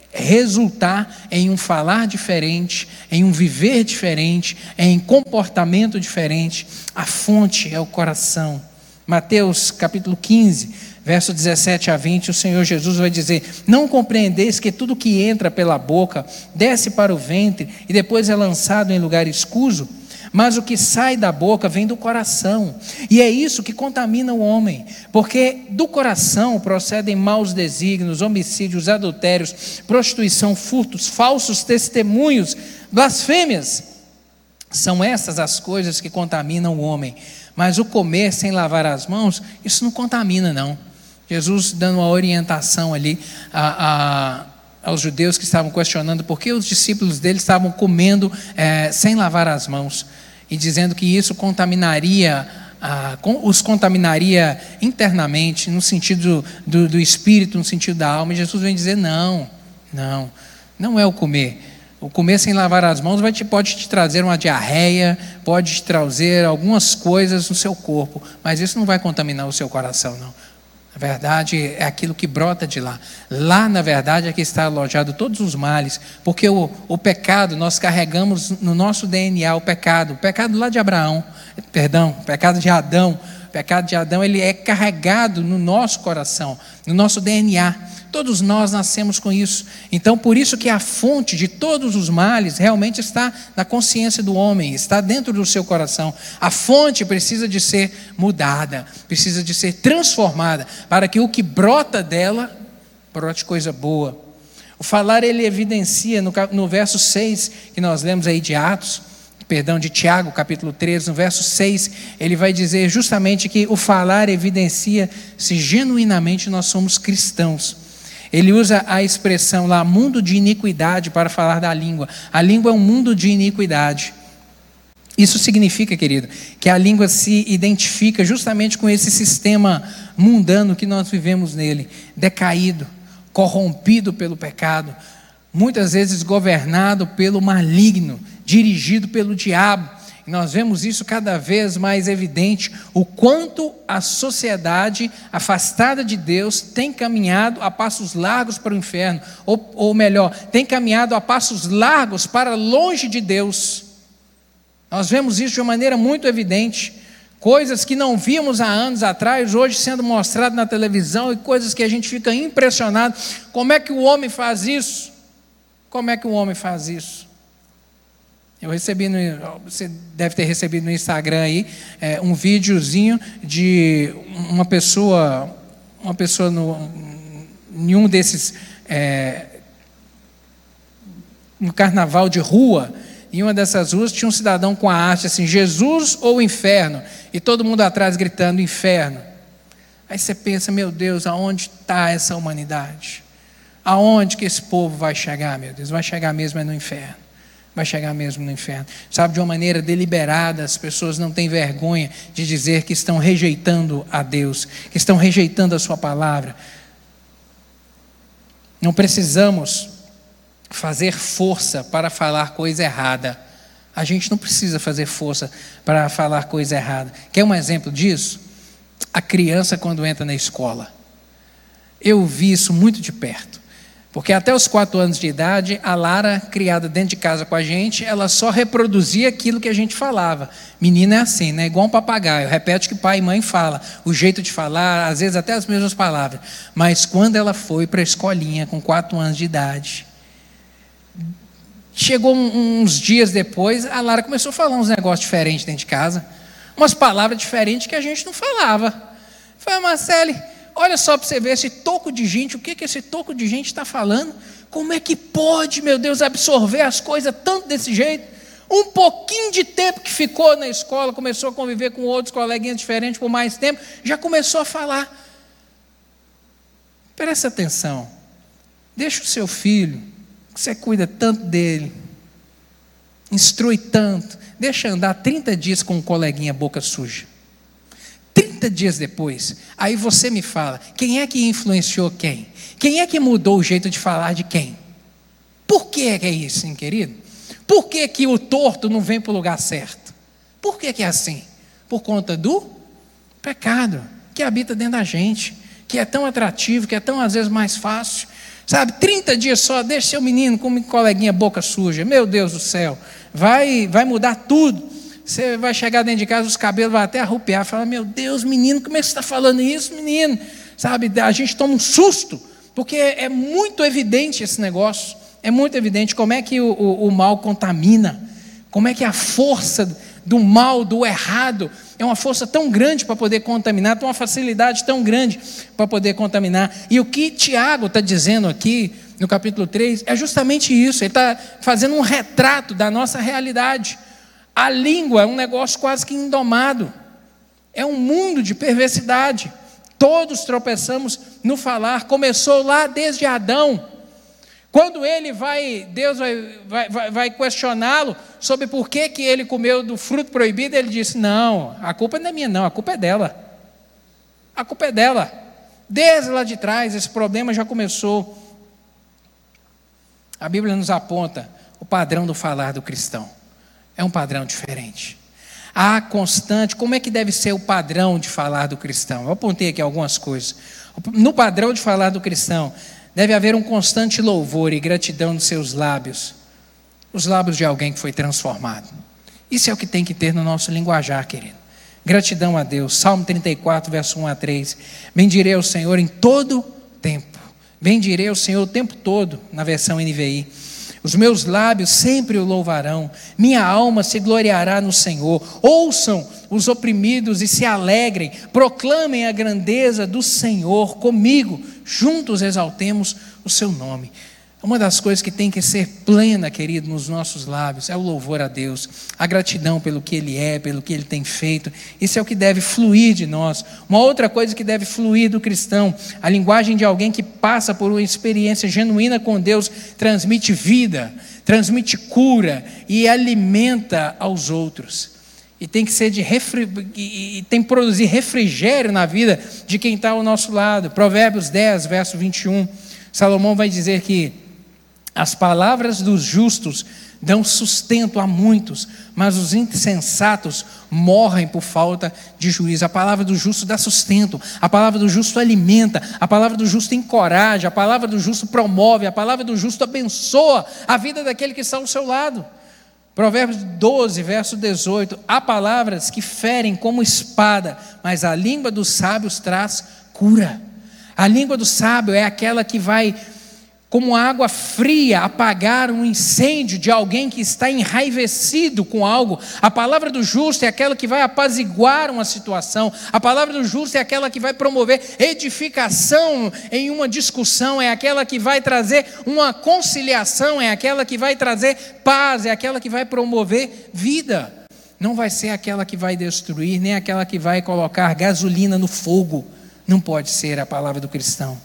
resultar em um falar diferente, em um viver diferente, em comportamento diferente. A fonte é o coração. Mateus capítulo 15, verso 17 a 20, o Senhor Jesus vai dizer: Não compreendeis que tudo que entra pela boca desce para o ventre e depois é lançado em lugar escuso? Mas o que sai da boca vem do coração. E é isso que contamina o homem, porque do coração procedem maus desígnios, homicídios, adultérios, prostituição, furtos, falsos testemunhos, blasfêmias. São essas as coisas que contaminam o homem. Mas o comer sem lavar as mãos, isso não contamina, não. Jesus dando uma orientação ali a, a aos judeus que estavam questionando por que os discípulos dele estavam comendo é, sem lavar as mãos e dizendo que isso contaminaria, ah, os contaminaria internamente, no sentido do, do espírito, no sentido da alma. E Jesus vem dizer: não, não, não é o comer. O comer sem lavar as mãos vai te, pode te trazer uma diarreia, pode te trazer algumas coisas no seu corpo, mas isso não vai contaminar o seu coração, não. Verdade, é aquilo que brota de lá. Lá, na verdade, é que está alojado todos os males, porque o, o pecado, nós carregamos no nosso DNA o pecado, o pecado lá de Abraão, perdão, o pecado de Adão, pecado de Adão, ele é carregado no nosso coração, no nosso DNA. Todos nós nascemos com isso. Então, por isso que a fonte de todos os males realmente está na consciência do homem, está dentro do seu coração. A fonte precisa de ser mudada, precisa de ser transformada, para que o que brota dela brote coisa boa. O falar ele evidencia no, no verso 6 que nós lemos aí de Atos, perdão, de Tiago, capítulo 13, no verso 6, ele vai dizer justamente que o falar evidencia se genuinamente nós somos cristãos. Ele usa a expressão lá, mundo de iniquidade, para falar da língua. A língua é um mundo de iniquidade. Isso significa, querido, que a língua se identifica justamente com esse sistema mundano que nós vivemos nele, decaído, corrompido pelo pecado, muitas vezes governado pelo maligno, dirigido pelo diabo. E nós vemos isso cada vez mais evidente, o quanto a sociedade afastada de Deus tem caminhado a passos largos para o inferno, ou, ou melhor, tem caminhado a passos largos para longe de Deus. Nós vemos isso de uma maneira muito evidente. Coisas que não víamos há anos atrás, hoje sendo mostrado na televisão, e coisas que a gente fica impressionado. Como é que o homem faz isso? Como é que o homem faz isso? Eu recebi, no, você deve ter recebido no Instagram aí, é, um videozinho de uma pessoa, uma pessoa no, em um desses, é, um carnaval de rua, em uma dessas ruas tinha um cidadão com a arte assim, Jesus ou inferno? E todo mundo atrás gritando, inferno. Aí você pensa, meu Deus, aonde está essa humanidade? Aonde que esse povo vai chegar, meu Deus? Vai chegar mesmo é no inferno. Vai chegar mesmo no inferno. Sabe, de uma maneira deliberada, as pessoas não têm vergonha de dizer que estão rejeitando a Deus, que estão rejeitando a Sua palavra. Não precisamos fazer força para falar coisa errada. A gente não precisa fazer força para falar coisa errada. Quer um exemplo disso? A criança, quando entra na escola. Eu vi isso muito de perto. Porque até os quatro anos de idade, a Lara, criada dentro de casa com a gente, ela só reproduzia aquilo que a gente falava. Menina é assim, né? Igual um papagaio, repete o que pai e mãe fala, o jeito de falar, às vezes até as mesmas palavras. Mas quando ela foi para a escolinha com quatro anos de idade, chegou uns dias depois, a Lara começou a falar uns negócios diferentes dentro de casa, umas palavras diferentes que a gente não falava. Foi, Marcele, olha só para você ver esse toco de gente, o que, que esse toco de gente está falando? Como é que pode, meu Deus, absorver as coisas tanto desse jeito? Um pouquinho de tempo que ficou na escola, começou a conviver com outros coleguinhas diferentes por mais tempo, já começou a falar. Presta atenção. Deixa o seu filho, que você cuida tanto dele, instrui tanto, deixa andar 30 dias com um coleguinha boca suja. 30 dias depois, aí você me fala: quem é que influenciou quem? Quem é que mudou o jeito de falar de quem? Por que é isso, hein, querido? Por que, que o torto não vem para o lugar certo? Por que, que é assim? Por conta do pecado que habita dentro da gente, que é tão atrativo, que é tão às vezes mais fácil. Sabe, 30 dias só, deixa seu menino com uma coleguinha boca suja. Meu Deus do céu, vai, vai mudar tudo. Você vai chegar dentro de casa, os cabelos vão até arrupiar, fala: Meu Deus, menino, como é que você está falando isso, menino? Sabe, a gente toma um susto, porque é muito evidente esse negócio, é muito evidente como é que o, o, o mal contamina, como é que a força do mal, do errado, é uma força tão grande para poder contaminar, tem uma facilidade tão grande para poder contaminar. E o que Tiago está dizendo aqui, no capítulo 3, é justamente isso, ele está fazendo um retrato da nossa realidade. A língua é um negócio quase que indomado. É um mundo de perversidade. Todos tropeçamos no falar. Começou lá desde Adão. Quando ele vai, Deus vai, vai, vai questioná-lo sobre por que, que ele comeu do fruto proibido, ele disse: Não, a culpa não é minha, não, a culpa é dela. A culpa é dela. Desde lá de trás, esse problema já começou. A Bíblia nos aponta o padrão do falar do cristão é um padrão diferente. Há constante, como é que deve ser o padrão de falar do cristão? Eu apontei aqui algumas coisas. No padrão de falar do cristão, deve haver um constante louvor e gratidão nos seus lábios, os lábios de alguém que foi transformado. Isso é o que tem que ter no nosso linguajar, querido. Gratidão a Deus. Salmo 34, verso 1 a 3. Bendirei ao Senhor em todo tempo. Bendirei ao Senhor o tempo todo, na versão NVI. Os meus lábios sempre o louvarão, minha alma se gloriará no Senhor. Ouçam os oprimidos e se alegrem, proclamem a grandeza do Senhor comigo, juntos exaltemos o seu nome. Uma das coisas que tem que ser plena, querido, nos nossos lábios é o louvor a Deus, a gratidão pelo que Ele é, pelo que Ele tem feito. Isso é o que deve fluir de nós. Uma outra coisa que deve fluir do cristão, a linguagem de alguém que passa por uma experiência genuína com Deus, transmite vida, transmite cura e alimenta aos outros. E tem que ser de refri... e tem que produzir refrigério na vida de quem está ao nosso lado. Provérbios 10, verso 21. Salomão vai dizer que as palavras dos justos dão sustento a muitos, mas os insensatos morrem por falta de juízo. A palavra do justo dá sustento, a palavra do justo alimenta, a palavra do justo encoraja, a palavra do justo promove, a palavra do justo abençoa a vida daquele que está ao seu lado. Provérbios 12, verso 18: há palavras que ferem como espada, mas a língua dos sábios traz cura. A língua do sábio é aquela que vai como água fria apagar um incêndio de alguém que está enraivecido com algo. A palavra do justo é aquela que vai apaziguar uma situação. A palavra do justo é aquela que vai promover edificação em uma discussão, é aquela que vai trazer uma conciliação, é aquela que vai trazer paz, é aquela que vai promover vida. Não vai ser aquela que vai destruir, nem aquela que vai colocar gasolina no fogo. Não pode ser a palavra do cristão.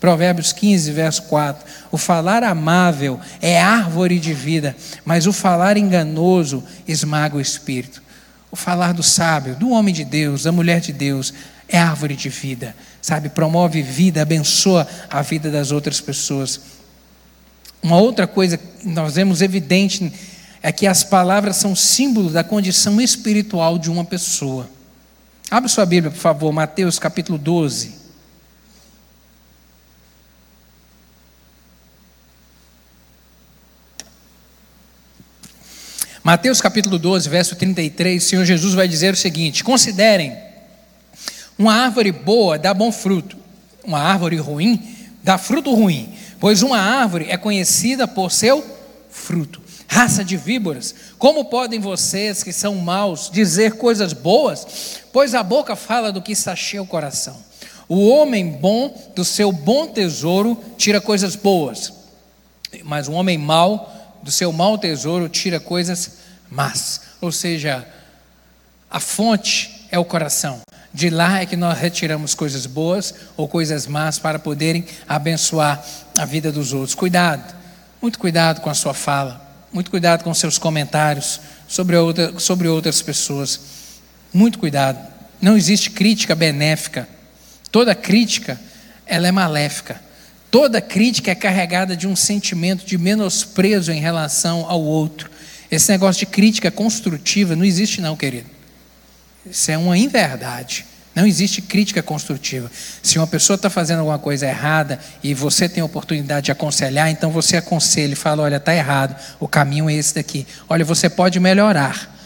Provérbios 15, verso 4. O falar amável é árvore de vida, mas o falar enganoso esmaga o espírito. O falar do sábio, do homem de Deus, da mulher de Deus, é árvore de vida, sabe? Promove vida, abençoa a vida das outras pessoas. Uma outra coisa que nós vemos evidente é que as palavras são símbolo da condição espiritual de uma pessoa. Abra sua Bíblia, por favor, Mateus capítulo 12. Mateus capítulo 12, verso 33, o Senhor Jesus vai dizer o seguinte: Considerem, uma árvore boa dá bom fruto, uma árvore ruim dá fruto ruim, pois uma árvore é conhecida por seu fruto. Raça de víboras, como podem vocês que são maus dizer coisas boas? Pois a boca fala do que sacia o coração. O homem bom do seu bom tesouro tira coisas boas, mas o homem mau do seu mau tesouro tira coisas más. Ou seja, a fonte é o coração. De lá é que nós retiramos coisas boas ou coisas más para poderem abençoar a vida dos outros. Cuidado, muito cuidado com a sua fala, muito cuidado com seus comentários sobre, outra, sobre outras pessoas. Muito cuidado. Não existe crítica benéfica. Toda crítica, ela é maléfica. Toda crítica é carregada de um sentimento de menosprezo em relação ao outro. Esse negócio de crítica construtiva não existe, não, querido. Isso é uma inverdade. Não existe crítica construtiva. Se uma pessoa está fazendo alguma coisa errada e você tem a oportunidade de aconselhar, então você aconselha e fala: olha, está errado, o caminho é esse daqui. Olha, você pode melhorar.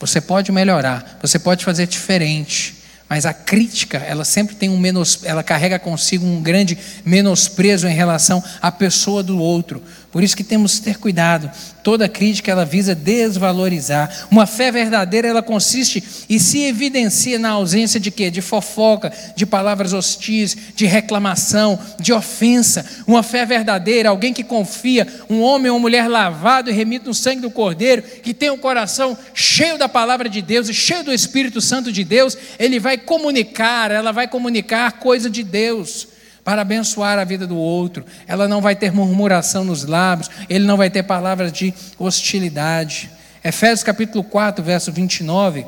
Você pode melhorar, você pode fazer diferente. Mas a crítica, ela sempre tem um menos, ela carrega consigo um grande menosprezo em relação à pessoa do outro. Por isso que temos que ter cuidado. Toda crítica ela visa desvalorizar. Uma fé verdadeira ela consiste e se evidencia na ausência de quê? De fofoca, de palavras hostis, de reclamação, de ofensa. Uma fé verdadeira, alguém que confia, um homem ou uma mulher lavado e remito no sangue do Cordeiro, que tem o um coração cheio da palavra de Deus e cheio do Espírito Santo de Deus, ele vai comunicar, ela vai comunicar coisa de Deus para abençoar a vida do outro. Ela não vai ter murmuração nos lábios, ele não vai ter palavras de hostilidade. Efésios capítulo 4, verso 29,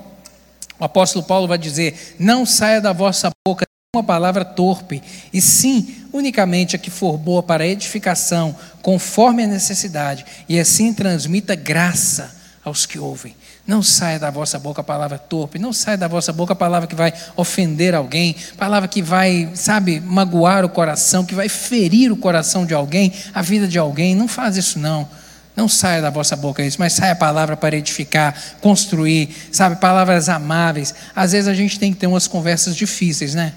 o apóstolo Paulo vai dizer: Não saia da vossa boca uma palavra torpe, e sim unicamente a que for boa para edificação, conforme a necessidade, e assim transmita graça aos que ouvem. Não saia da vossa boca a palavra torpe, não saia da vossa boca a palavra que vai ofender alguém, palavra que vai, sabe, magoar o coração, que vai ferir o coração de alguém, a vida de alguém. Não faz isso não. Não saia da vossa boca isso, mas saia a palavra para edificar, construir, sabe, palavras amáveis. Às vezes a gente tem que ter umas conversas difíceis, né?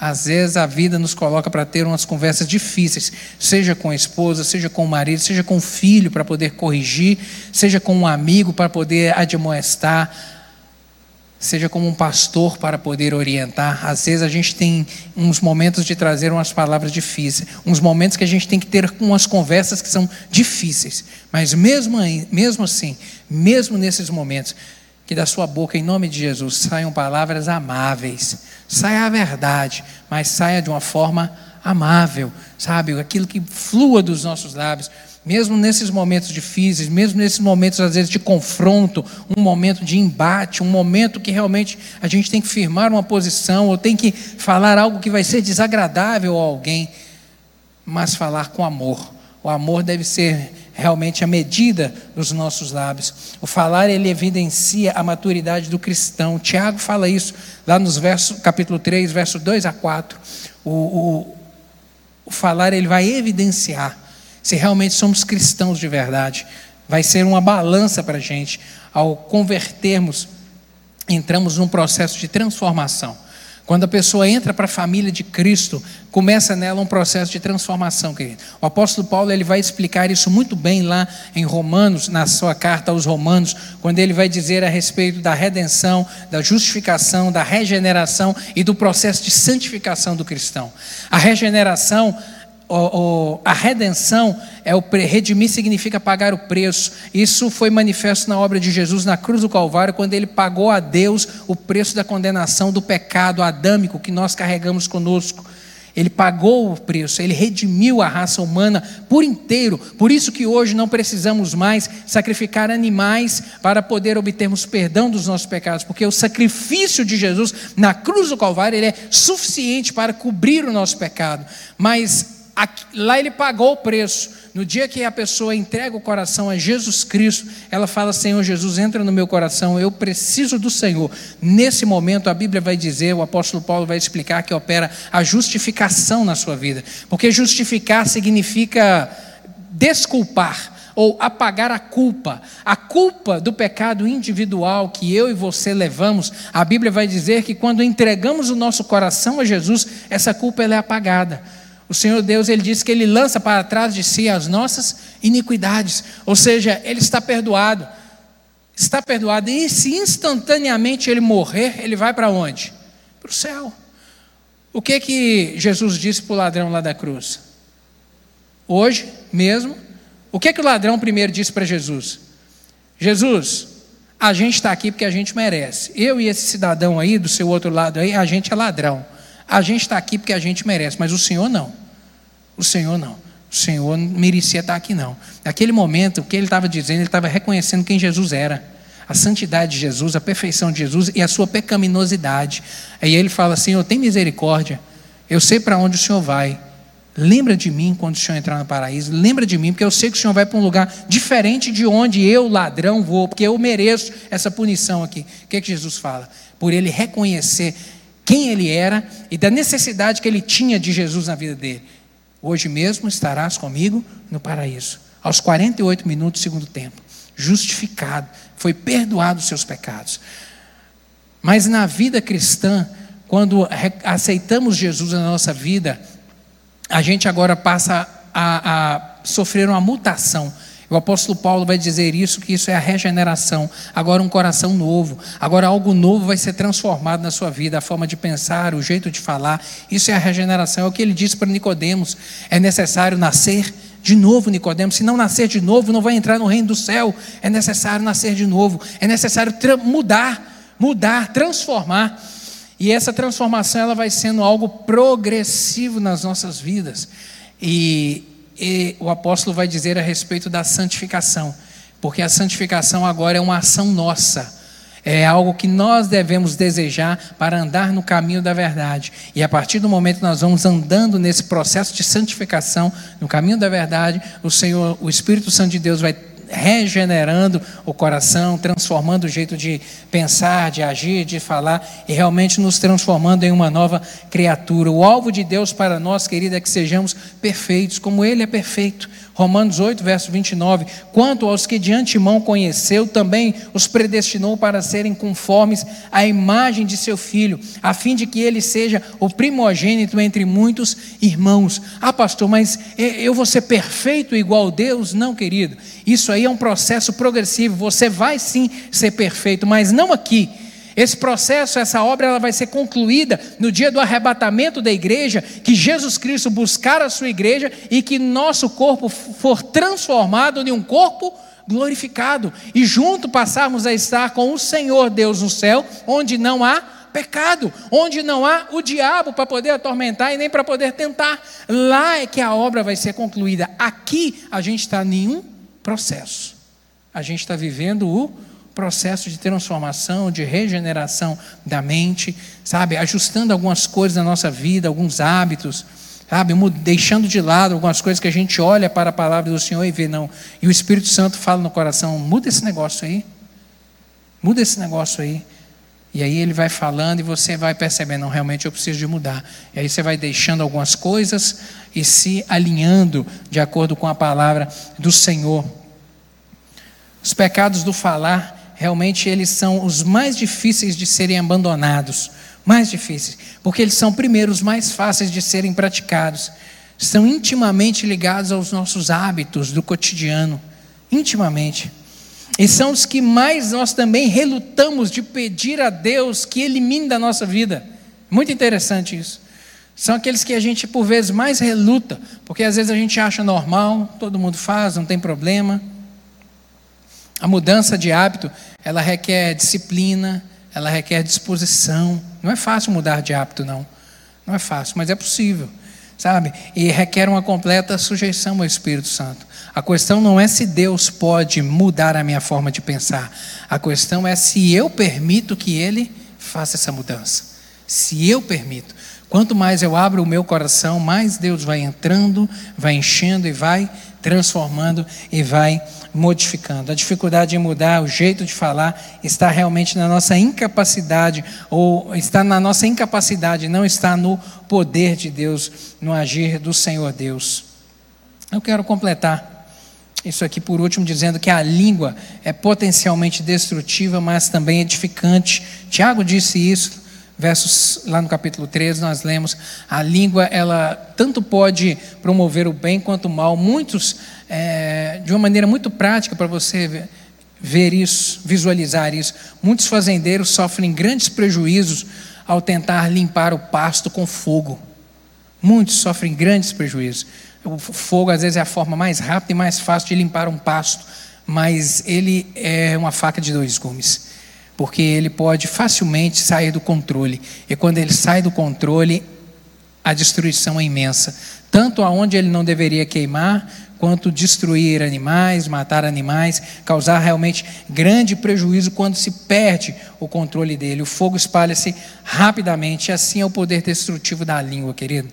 Às vezes a vida nos coloca para ter umas conversas difíceis, seja com a esposa, seja com o marido, seja com o filho para poder corrigir, seja com um amigo para poder admoestar, seja como um pastor para poder orientar. Às vezes a gente tem uns momentos de trazer umas palavras difíceis, uns momentos que a gente tem que ter umas conversas que são difíceis, mas mesmo, mesmo assim, mesmo nesses momentos, que da sua boca, em nome de Jesus, saiam palavras amáveis, saia a verdade, mas saia de uma forma amável, sabe? Aquilo que flua dos nossos lábios, mesmo nesses momentos difíceis, mesmo nesses momentos, às vezes, de confronto, um momento de embate, um momento que realmente a gente tem que firmar uma posição, ou tem que falar algo que vai ser desagradável a alguém, mas falar com amor. O amor deve ser realmente a medida dos nossos lábios. O falar ele evidencia a maturidade do cristão. Tiago fala isso lá nos versos, capítulo 3, verso 2 a 4. O, o, o falar ele vai evidenciar se realmente somos cristãos de verdade. Vai ser uma balança para a gente ao convertermos, entramos num processo de transformação. Quando a pessoa entra para a família de Cristo, começa nela um processo de transformação, querido. O apóstolo Paulo ele vai explicar isso muito bem lá em Romanos, na sua carta aos Romanos, quando ele vai dizer a respeito da redenção, da justificação, da regeneração e do processo de santificação do cristão. A regeneração o, o, a redenção é o redimir significa pagar o preço. Isso foi manifesto na obra de Jesus na cruz do Calvário, quando ele pagou a Deus o preço da condenação do pecado adâmico que nós carregamos conosco. Ele pagou o preço, ele redimiu a raça humana por inteiro. Por isso que hoje não precisamos mais sacrificar animais para poder obtermos perdão dos nossos pecados, porque o sacrifício de Jesus na cruz do Calvário ele é suficiente para cobrir o nosso pecado. Mas lá ele pagou o preço. No dia que a pessoa entrega o coração a Jesus Cristo, ela fala: Senhor Jesus, entra no meu coração, eu preciso do Senhor. Nesse momento, a Bíblia vai dizer, o apóstolo Paulo vai explicar que opera a justificação na sua vida, porque justificar significa desculpar ou apagar a culpa. A culpa do pecado individual que eu e você levamos, a Bíblia vai dizer que quando entregamos o nosso coração a Jesus, essa culpa é apagada. O Senhor Deus, ele diz que ele lança para trás de si as nossas iniquidades, ou seja, ele está perdoado. Está perdoado, e se instantaneamente ele morrer, ele vai para onde? Para o céu. O que que Jesus disse para o ladrão lá da cruz? Hoje mesmo, o que que o ladrão primeiro disse para Jesus? Jesus, a gente está aqui porque a gente merece. Eu e esse cidadão aí, do seu outro lado aí, a gente é ladrão. A gente está aqui porque a gente merece, mas o Senhor não. O Senhor não. O Senhor não merecia estar aqui, não. Naquele momento, o que ele estava dizendo, ele estava reconhecendo quem Jesus era. A santidade de Jesus, a perfeição de Jesus e a sua pecaminosidade. Aí ele fala assim: Eu tenho misericórdia, eu sei para onde o Senhor vai. Lembra de mim quando o Senhor entrar no paraíso. Lembra de mim, porque eu sei que o Senhor vai para um lugar diferente de onde eu, ladrão, vou, porque eu mereço essa punição aqui. O que, é que Jesus fala? Por ele reconhecer quem ele era e da necessidade que ele tinha de Jesus na vida dele. Hoje mesmo estarás comigo no paraíso. Aos 48 minutos do segundo tempo. Justificado, foi perdoado os seus pecados. Mas na vida cristã, quando aceitamos Jesus na nossa vida, a gente agora passa a, a sofrer uma mutação o apóstolo Paulo vai dizer isso, que isso é a regeneração. Agora um coração novo. Agora algo novo vai ser transformado na sua vida, a forma de pensar, o jeito de falar. Isso é a regeneração. É o que ele disse para Nicodemos. É necessário nascer de novo, Nicodemos. Se não nascer de novo, não vai entrar no reino do céu. É necessário nascer de novo. É necessário mudar, mudar, transformar. E essa transformação ela vai sendo algo progressivo nas nossas vidas. E e o apóstolo vai dizer a respeito da santificação, porque a santificação agora é uma ação nossa. É algo que nós devemos desejar para andar no caminho da verdade. E a partir do momento que nós vamos andando nesse processo de santificação, no caminho da verdade, o Senhor, o Espírito Santo de Deus vai regenerando o coração, transformando o jeito de pensar, de agir, de falar e realmente nos transformando em uma nova criatura. O alvo de Deus para nós, querida, é que sejamos perfeitos, como Ele é perfeito. Romanos 8, verso 29. Quanto aos que de antemão conheceu, também os predestinou para serem conformes à imagem de seu filho, a fim de que ele seja o primogênito entre muitos irmãos. Ah, pastor, mas eu vou ser perfeito igual a Deus? Não, querido. Isso aí é um processo progressivo. Você vai sim ser perfeito, mas não aqui. Esse processo, essa obra, ela vai ser concluída no dia do arrebatamento da igreja, que Jesus Cristo buscar a sua igreja e que nosso corpo for transformado em um corpo glorificado e junto passarmos a estar com o Senhor Deus no céu, onde não há pecado, onde não há o diabo para poder atormentar e nem para poder tentar. Lá é que a obra vai ser concluída. Aqui a gente está em um processo. A gente está vivendo o processo de transformação, de regeneração da mente, sabe? Ajustando algumas coisas na nossa vida, alguns hábitos, sabe? Deixando de lado algumas coisas que a gente olha para a palavra do Senhor e vê, não. E o Espírito Santo fala no coração: muda esse negócio aí, muda esse negócio aí. E aí ele vai falando e você vai percebendo, não, realmente eu preciso de mudar. E aí você vai deixando algumas coisas e se alinhando de acordo com a palavra do Senhor. Os pecados do falar realmente eles são os mais difíceis de serem abandonados, mais difíceis, porque eles são primeiro os mais fáceis de serem praticados. Estão intimamente ligados aos nossos hábitos do cotidiano, intimamente. E são os que mais nós também relutamos de pedir a Deus que elimine da nossa vida. Muito interessante isso. São aqueles que a gente por vezes mais reluta, porque às vezes a gente acha normal, todo mundo faz, não tem problema. A mudança de hábito, ela requer disciplina, ela requer disposição. Não é fácil mudar de hábito, não. Não é fácil, mas é possível, sabe? E requer uma completa sujeição ao Espírito Santo. A questão não é se Deus pode mudar a minha forma de pensar. A questão é se eu permito que Ele faça essa mudança. Se eu permito. Quanto mais eu abro o meu coração, mais Deus vai entrando, vai enchendo e vai transformando e vai modificando. A dificuldade de mudar o jeito de falar está realmente na nossa incapacidade, ou está na nossa incapacidade, não está no poder de Deus, no agir do Senhor Deus. Eu quero completar isso aqui por último, dizendo que a língua é potencialmente destrutiva, mas também edificante. Tiago disse isso, versos lá no capítulo 13, nós lemos: a língua, ela tanto pode promover o bem quanto o mal. Muitos, é, de uma maneira muito prática para você ver, ver isso, visualizar isso, muitos fazendeiros sofrem grandes prejuízos ao tentar limpar o pasto com fogo. Muitos sofrem grandes prejuízos. O fogo, às vezes, é a forma mais rápida e mais fácil de limpar um pasto, mas ele é uma faca de dois gumes, porque ele pode facilmente sair do controle. E quando ele sai do controle, a destruição é imensa, tanto aonde ele não deveria queimar, quanto destruir animais, matar animais, causar realmente grande prejuízo quando se perde o controle dele. O fogo espalha-se rapidamente, assim é o poder destrutivo da língua, querido.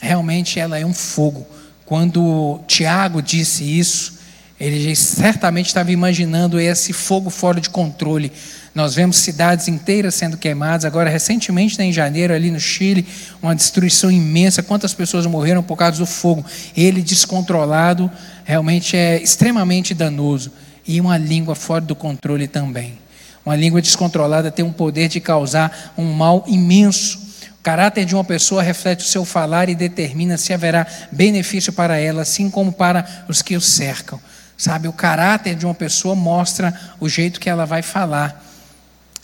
Realmente ela é um fogo. Quando Tiago disse isso, ele certamente estava imaginando esse fogo fora de controle. Nós vemos cidades inteiras sendo queimadas. Agora, recentemente, né, em janeiro, ali no Chile, uma destruição imensa. Quantas pessoas morreram por causa do fogo? Ele descontrolado realmente é extremamente danoso. E uma língua fora do controle também. Uma língua descontrolada tem um poder de causar um mal imenso caráter de uma pessoa reflete o seu falar e determina se haverá benefício para ela, assim como para os que o cercam. Sabe, o caráter de uma pessoa mostra o jeito que ela vai falar.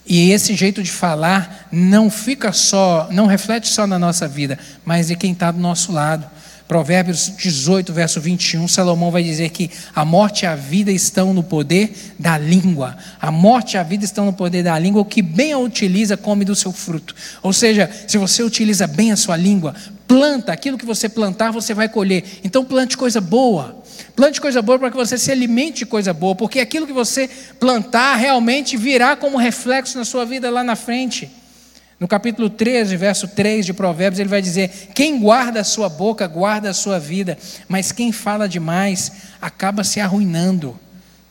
E esse jeito de falar não fica só, não reflete só na nossa vida, mas de quem está do nosso lado. Provérbios 18, verso 21, Salomão vai dizer que a morte e a vida estão no poder da língua. A morte e a vida estão no poder da língua. O que bem a utiliza, come do seu fruto. Ou seja, se você utiliza bem a sua língua, planta aquilo que você plantar, você vai colher. Então plante coisa boa. Plante coisa boa para que você se alimente de coisa boa, porque aquilo que você plantar realmente virá como reflexo na sua vida lá na frente. No capítulo 13, verso 3 de Provérbios, ele vai dizer: Quem guarda a sua boca, guarda a sua vida, mas quem fala demais acaba se arruinando.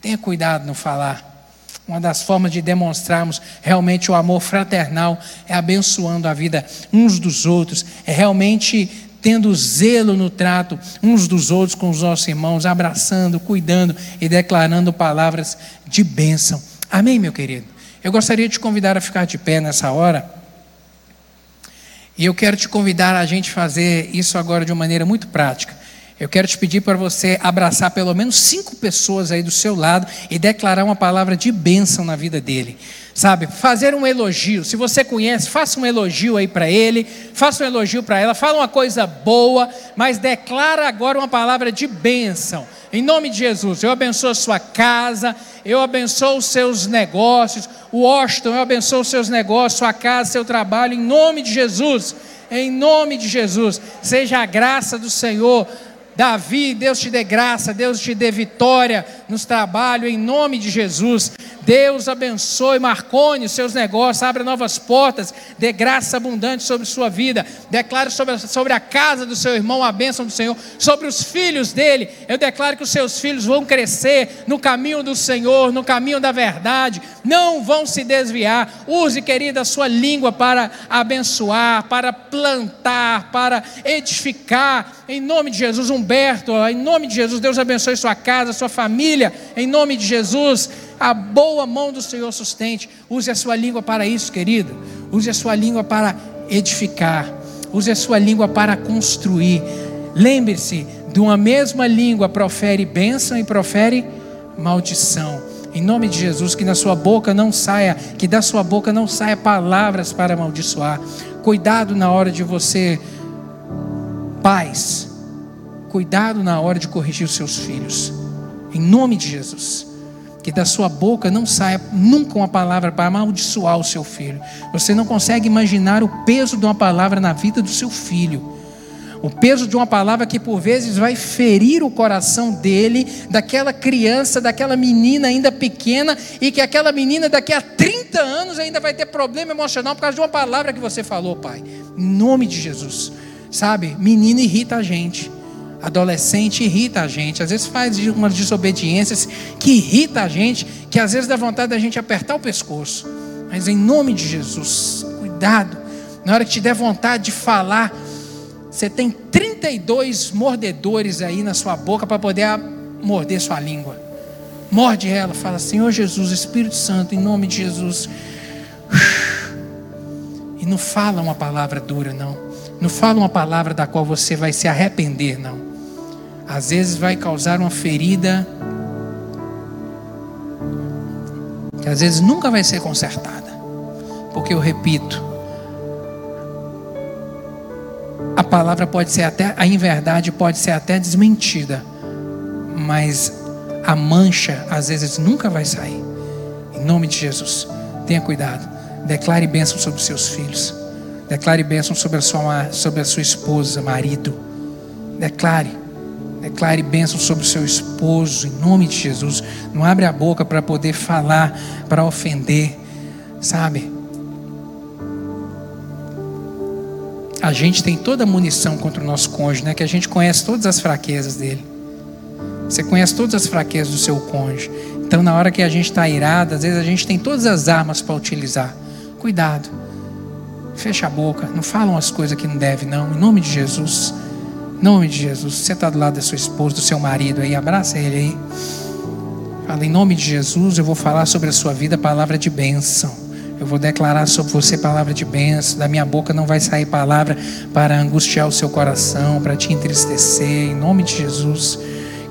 Tenha cuidado no falar. Uma das formas de demonstrarmos realmente o amor fraternal é abençoando a vida uns dos outros, é realmente tendo zelo no trato uns dos outros com os nossos irmãos, abraçando, cuidando e declarando palavras de bênção. Amém, meu querido? Eu gostaria de te convidar a ficar de pé nessa hora. E eu quero te convidar a gente fazer isso agora de uma maneira muito prática. Eu quero te pedir para você abraçar pelo menos cinco pessoas aí do seu lado e declarar uma palavra de bênção na vida dele. Sabe, fazer um elogio. Se você conhece, faça um elogio aí para ele, faça um elogio para ela, fala uma coisa boa, mas declara agora uma palavra de bênção. Em nome de Jesus, eu abençoo a sua casa, eu abençoo os seus negócios, o Washington, eu abençoo os seus negócios, sua casa, seu trabalho, em nome de Jesus, em nome de Jesus, seja a graça do Senhor. Davi, Deus te dê graça, Deus te dê vitória nos trabalhos, em nome de Jesus. Deus abençoe Marcone, os seus negócios, abra novas portas, dê graça abundante sobre sua vida. Declare sobre, sobre a casa do seu irmão a bênção do Senhor, sobre os filhos dele. Eu declaro que os seus filhos vão crescer no caminho do Senhor, no caminho da verdade, não vão se desviar. Use, querida, a sua língua para abençoar, para plantar, para edificar. Em nome de Jesus, Humberto, em nome de Jesus, Deus abençoe sua casa, sua família, em nome de Jesus a boa mão do Senhor sustente. Use a sua língua para isso, querido. Use a sua língua para edificar. Use a sua língua para construir. Lembre-se, de uma mesma língua profere bênção e profere maldição. Em nome de Jesus, que na sua boca não saia, que da sua boca não saia palavras para amaldiçoar. Cuidado na hora de você, pais, cuidado na hora de corrigir os seus filhos. Em nome de Jesus. que da sua boca não saia nunca uma palavra para amaldiçoar o seu filho. Você não consegue imaginar o peso de uma palavra na vida do seu filho. O peso de uma palavra que por vezes vai ferir o coração dele, daquela criança, daquela menina ainda pequena, e que aquela menina daqui a 30 anos ainda vai ter problema emocional por causa de uma palavra que você falou, pai. Em nome de Jesus. Sabe, menina irrita a gente. Adolescente irrita a gente, às vezes faz umas desobediências que irrita a gente, que às vezes dá vontade da gente apertar o pescoço. Mas em nome de Jesus, cuidado. Na hora que te der vontade de falar, você tem 32 mordedores aí na sua boca para poder morder sua língua. Morde ela, fala: Senhor Jesus, Espírito Santo, em nome de Jesus. E não fala uma palavra dura, não. Não fala uma palavra da qual você vai se arrepender, não às vezes vai causar uma ferida que às vezes nunca vai ser consertada. Porque eu repito, a palavra pode ser até, a inverdade pode ser até desmentida, mas a mancha às vezes nunca vai sair. Em nome de Jesus, tenha cuidado. Declare bênção sobre os seus filhos. Declare bênção sobre a sua, sobre a sua esposa, marido. Declare. Declare bênção sobre o seu esposo, em nome de Jesus. Não abre a boca para poder falar, para ofender, sabe? A gente tem toda a munição contra o nosso cônjuge, né? Que a gente conhece todas as fraquezas dele. Você conhece todas as fraquezas do seu cônjuge. Então, na hora que a gente está irado, às vezes a gente tem todas as armas para utilizar. Cuidado. Fecha a boca. Não falam as coisas que não deve, não. Em nome de Jesus. Nome de Jesus, você está do lado da sua esposa, do seu marido aí, abraça ele aí. Fala, em nome de Jesus, eu vou falar sobre a sua vida palavra de bênção. Eu vou declarar sobre você palavra de bênção. Da minha boca não vai sair palavra para angustiar o seu coração, para te entristecer. Em nome de Jesus.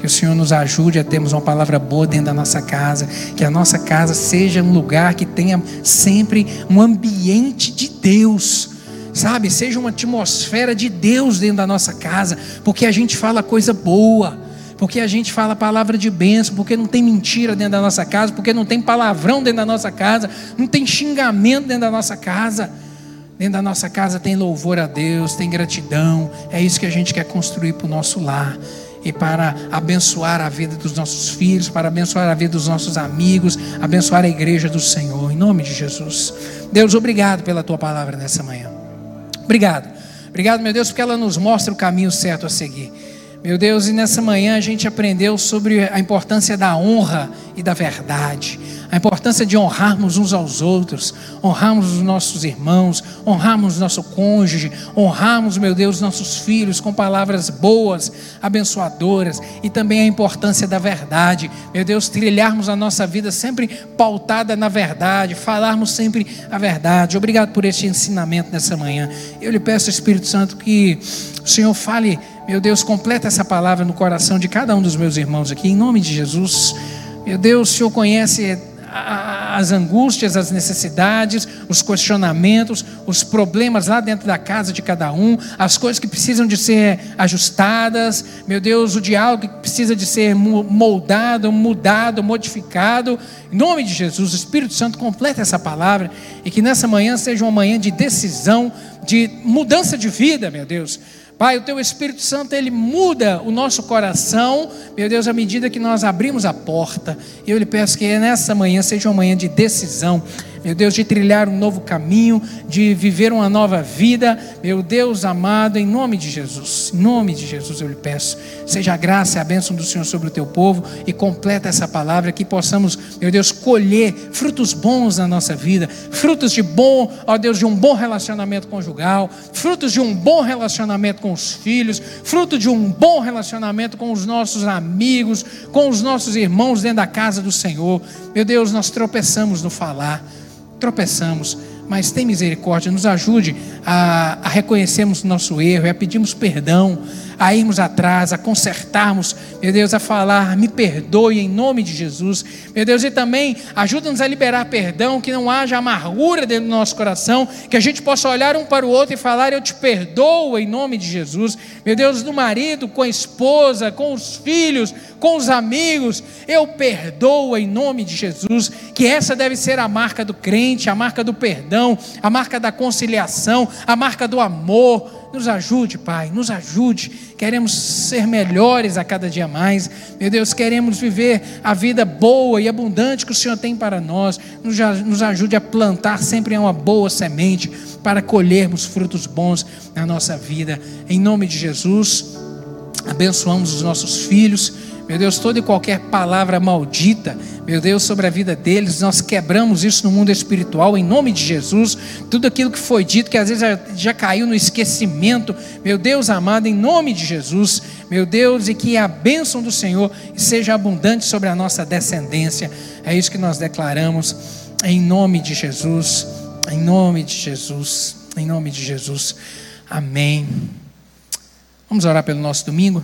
Que o Senhor nos ajude a termos uma palavra boa dentro da nossa casa. Que a nossa casa seja um lugar que tenha sempre um ambiente de Deus sabe? Seja uma atmosfera de Deus dentro da nossa casa, porque a gente fala coisa boa, porque a gente fala palavra de bênção, porque não tem mentira dentro da nossa casa, porque não tem palavrão dentro da nossa casa, não tem xingamento dentro da nossa casa. Dentro da nossa casa tem louvor a Deus, tem gratidão. É isso que a gente quer construir para o nosso lar e para abençoar a vida dos nossos filhos, para abençoar a vida dos nossos amigos, abençoar a igreja do Senhor, em nome de Jesus. Deus, obrigado pela tua palavra nessa manhã. Obrigado. Obrigado, meu Deus, porque ela nos mostra o caminho certo a seguir. Meu Deus, e nessa manhã a gente aprendeu sobre a importância da honra e da verdade, a importância de honrarmos uns aos outros, honrarmos os nossos irmãos, honrarmos nosso cônjuge, honrarmos, meu Deus, nossos filhos com palavras boas, abençoadoras, e também a importância da verdade, meu Deus, trilharmos a nossa vida sempre pautada na verdade, falarmos sempre a verdade. Obrigado por este ensinamento nessa manhã. Eu lhe peço, Espírito Santo, que o Senhor fale meu Deus, completa essa palavra no coração de cada um dos meus irmãos aqui, em nome de Jesus. Meu Deus, o Senhor conhece as angústias, as necessidades, os questionamentos, os problemas lá dentro da casa de cada um, as coisas que precisam de ser ajustadas, meu Deus, o diálogo que precisa de ser moldado, mudado, modificado. Em nome de Jesus, o Espírito Santo completa essa palavra e que nessa manhã seja uma manhã de decisão, de mudança de vida, meu Deus Pai, o teu Espírito Santo, ele muda o nosso coração, meu Deus, à medida que nós abrimos a porta. Eu lhe peço que nessa manhã seja uma manhã de decisão meu Deus, de trilhar um novo caminho, de viver uma nova vida, meu Deus amado, em nome de Jesus, em nome de Jesus eu lhe peço, seja a graça e a bênção do Senhor sobre o teu povo e completa essa palavra, que possamos, meu Deus, colher frutos bons na nossa vida, frutos de bom, ó Deus, de um bom relacionamento conjugal, frutos de um bom relacionamento com os filhos, fruto de um bom relacionamento com os nossos amigos, com os nossos irmãos dentro da casa do Senhor. Meu Deus, nós tropeçamos no falar tropeçamos, mas tem misericórdia, nos ajude a, a reconhecermos nosso erro, a pedirmos perdão, a irmos atrás, a consertarmos, meu Deus, a falar, me perdoe em nome de Jesus, meu Deus, e também ajuda-nos a liberar perdão, que não haja amargura dentro do nosso coração, que a gente possa olhar um para o outro e falar, eu te perdoo em nome de Jesus, meu Deus, do marido, com a esposa, com os filhos, com os amigos, eu perdoo em nome de Jesus, que essa deve ser a marca do crente, a marca do perdão, a marca da conciliação, a marca do amor, nos ajude, Pai, nos ajude. Queremos ser melhores a cada dia mais. Meu Deus, queremos viver a vida boa e abundante que o Senhor tem para nós. Nos ajude a plantar sempre uma boa semente para colhermos frutos bons na nossa vida. Em nome de Jesus, abençoamos os nossos filhos meu Deus, toda e qualquer palavra maldita, meu Deus, sobre a vida deles, nós quebramos isso no mundo espiritual, em nome de Jesus. Tudo aquilo que foi dito, que às vezes já, já caiu no esquecimento, meu Deus amado, em nome de Jesus, meu Deus, e que a bênção do Senhor seja abundante sobre a nossa descendência. É isso que nós declaramos, em nome de Jesus, em nome de Jesus, em nome de Jesus. Amém. Vamos orar pelo nosso domingo?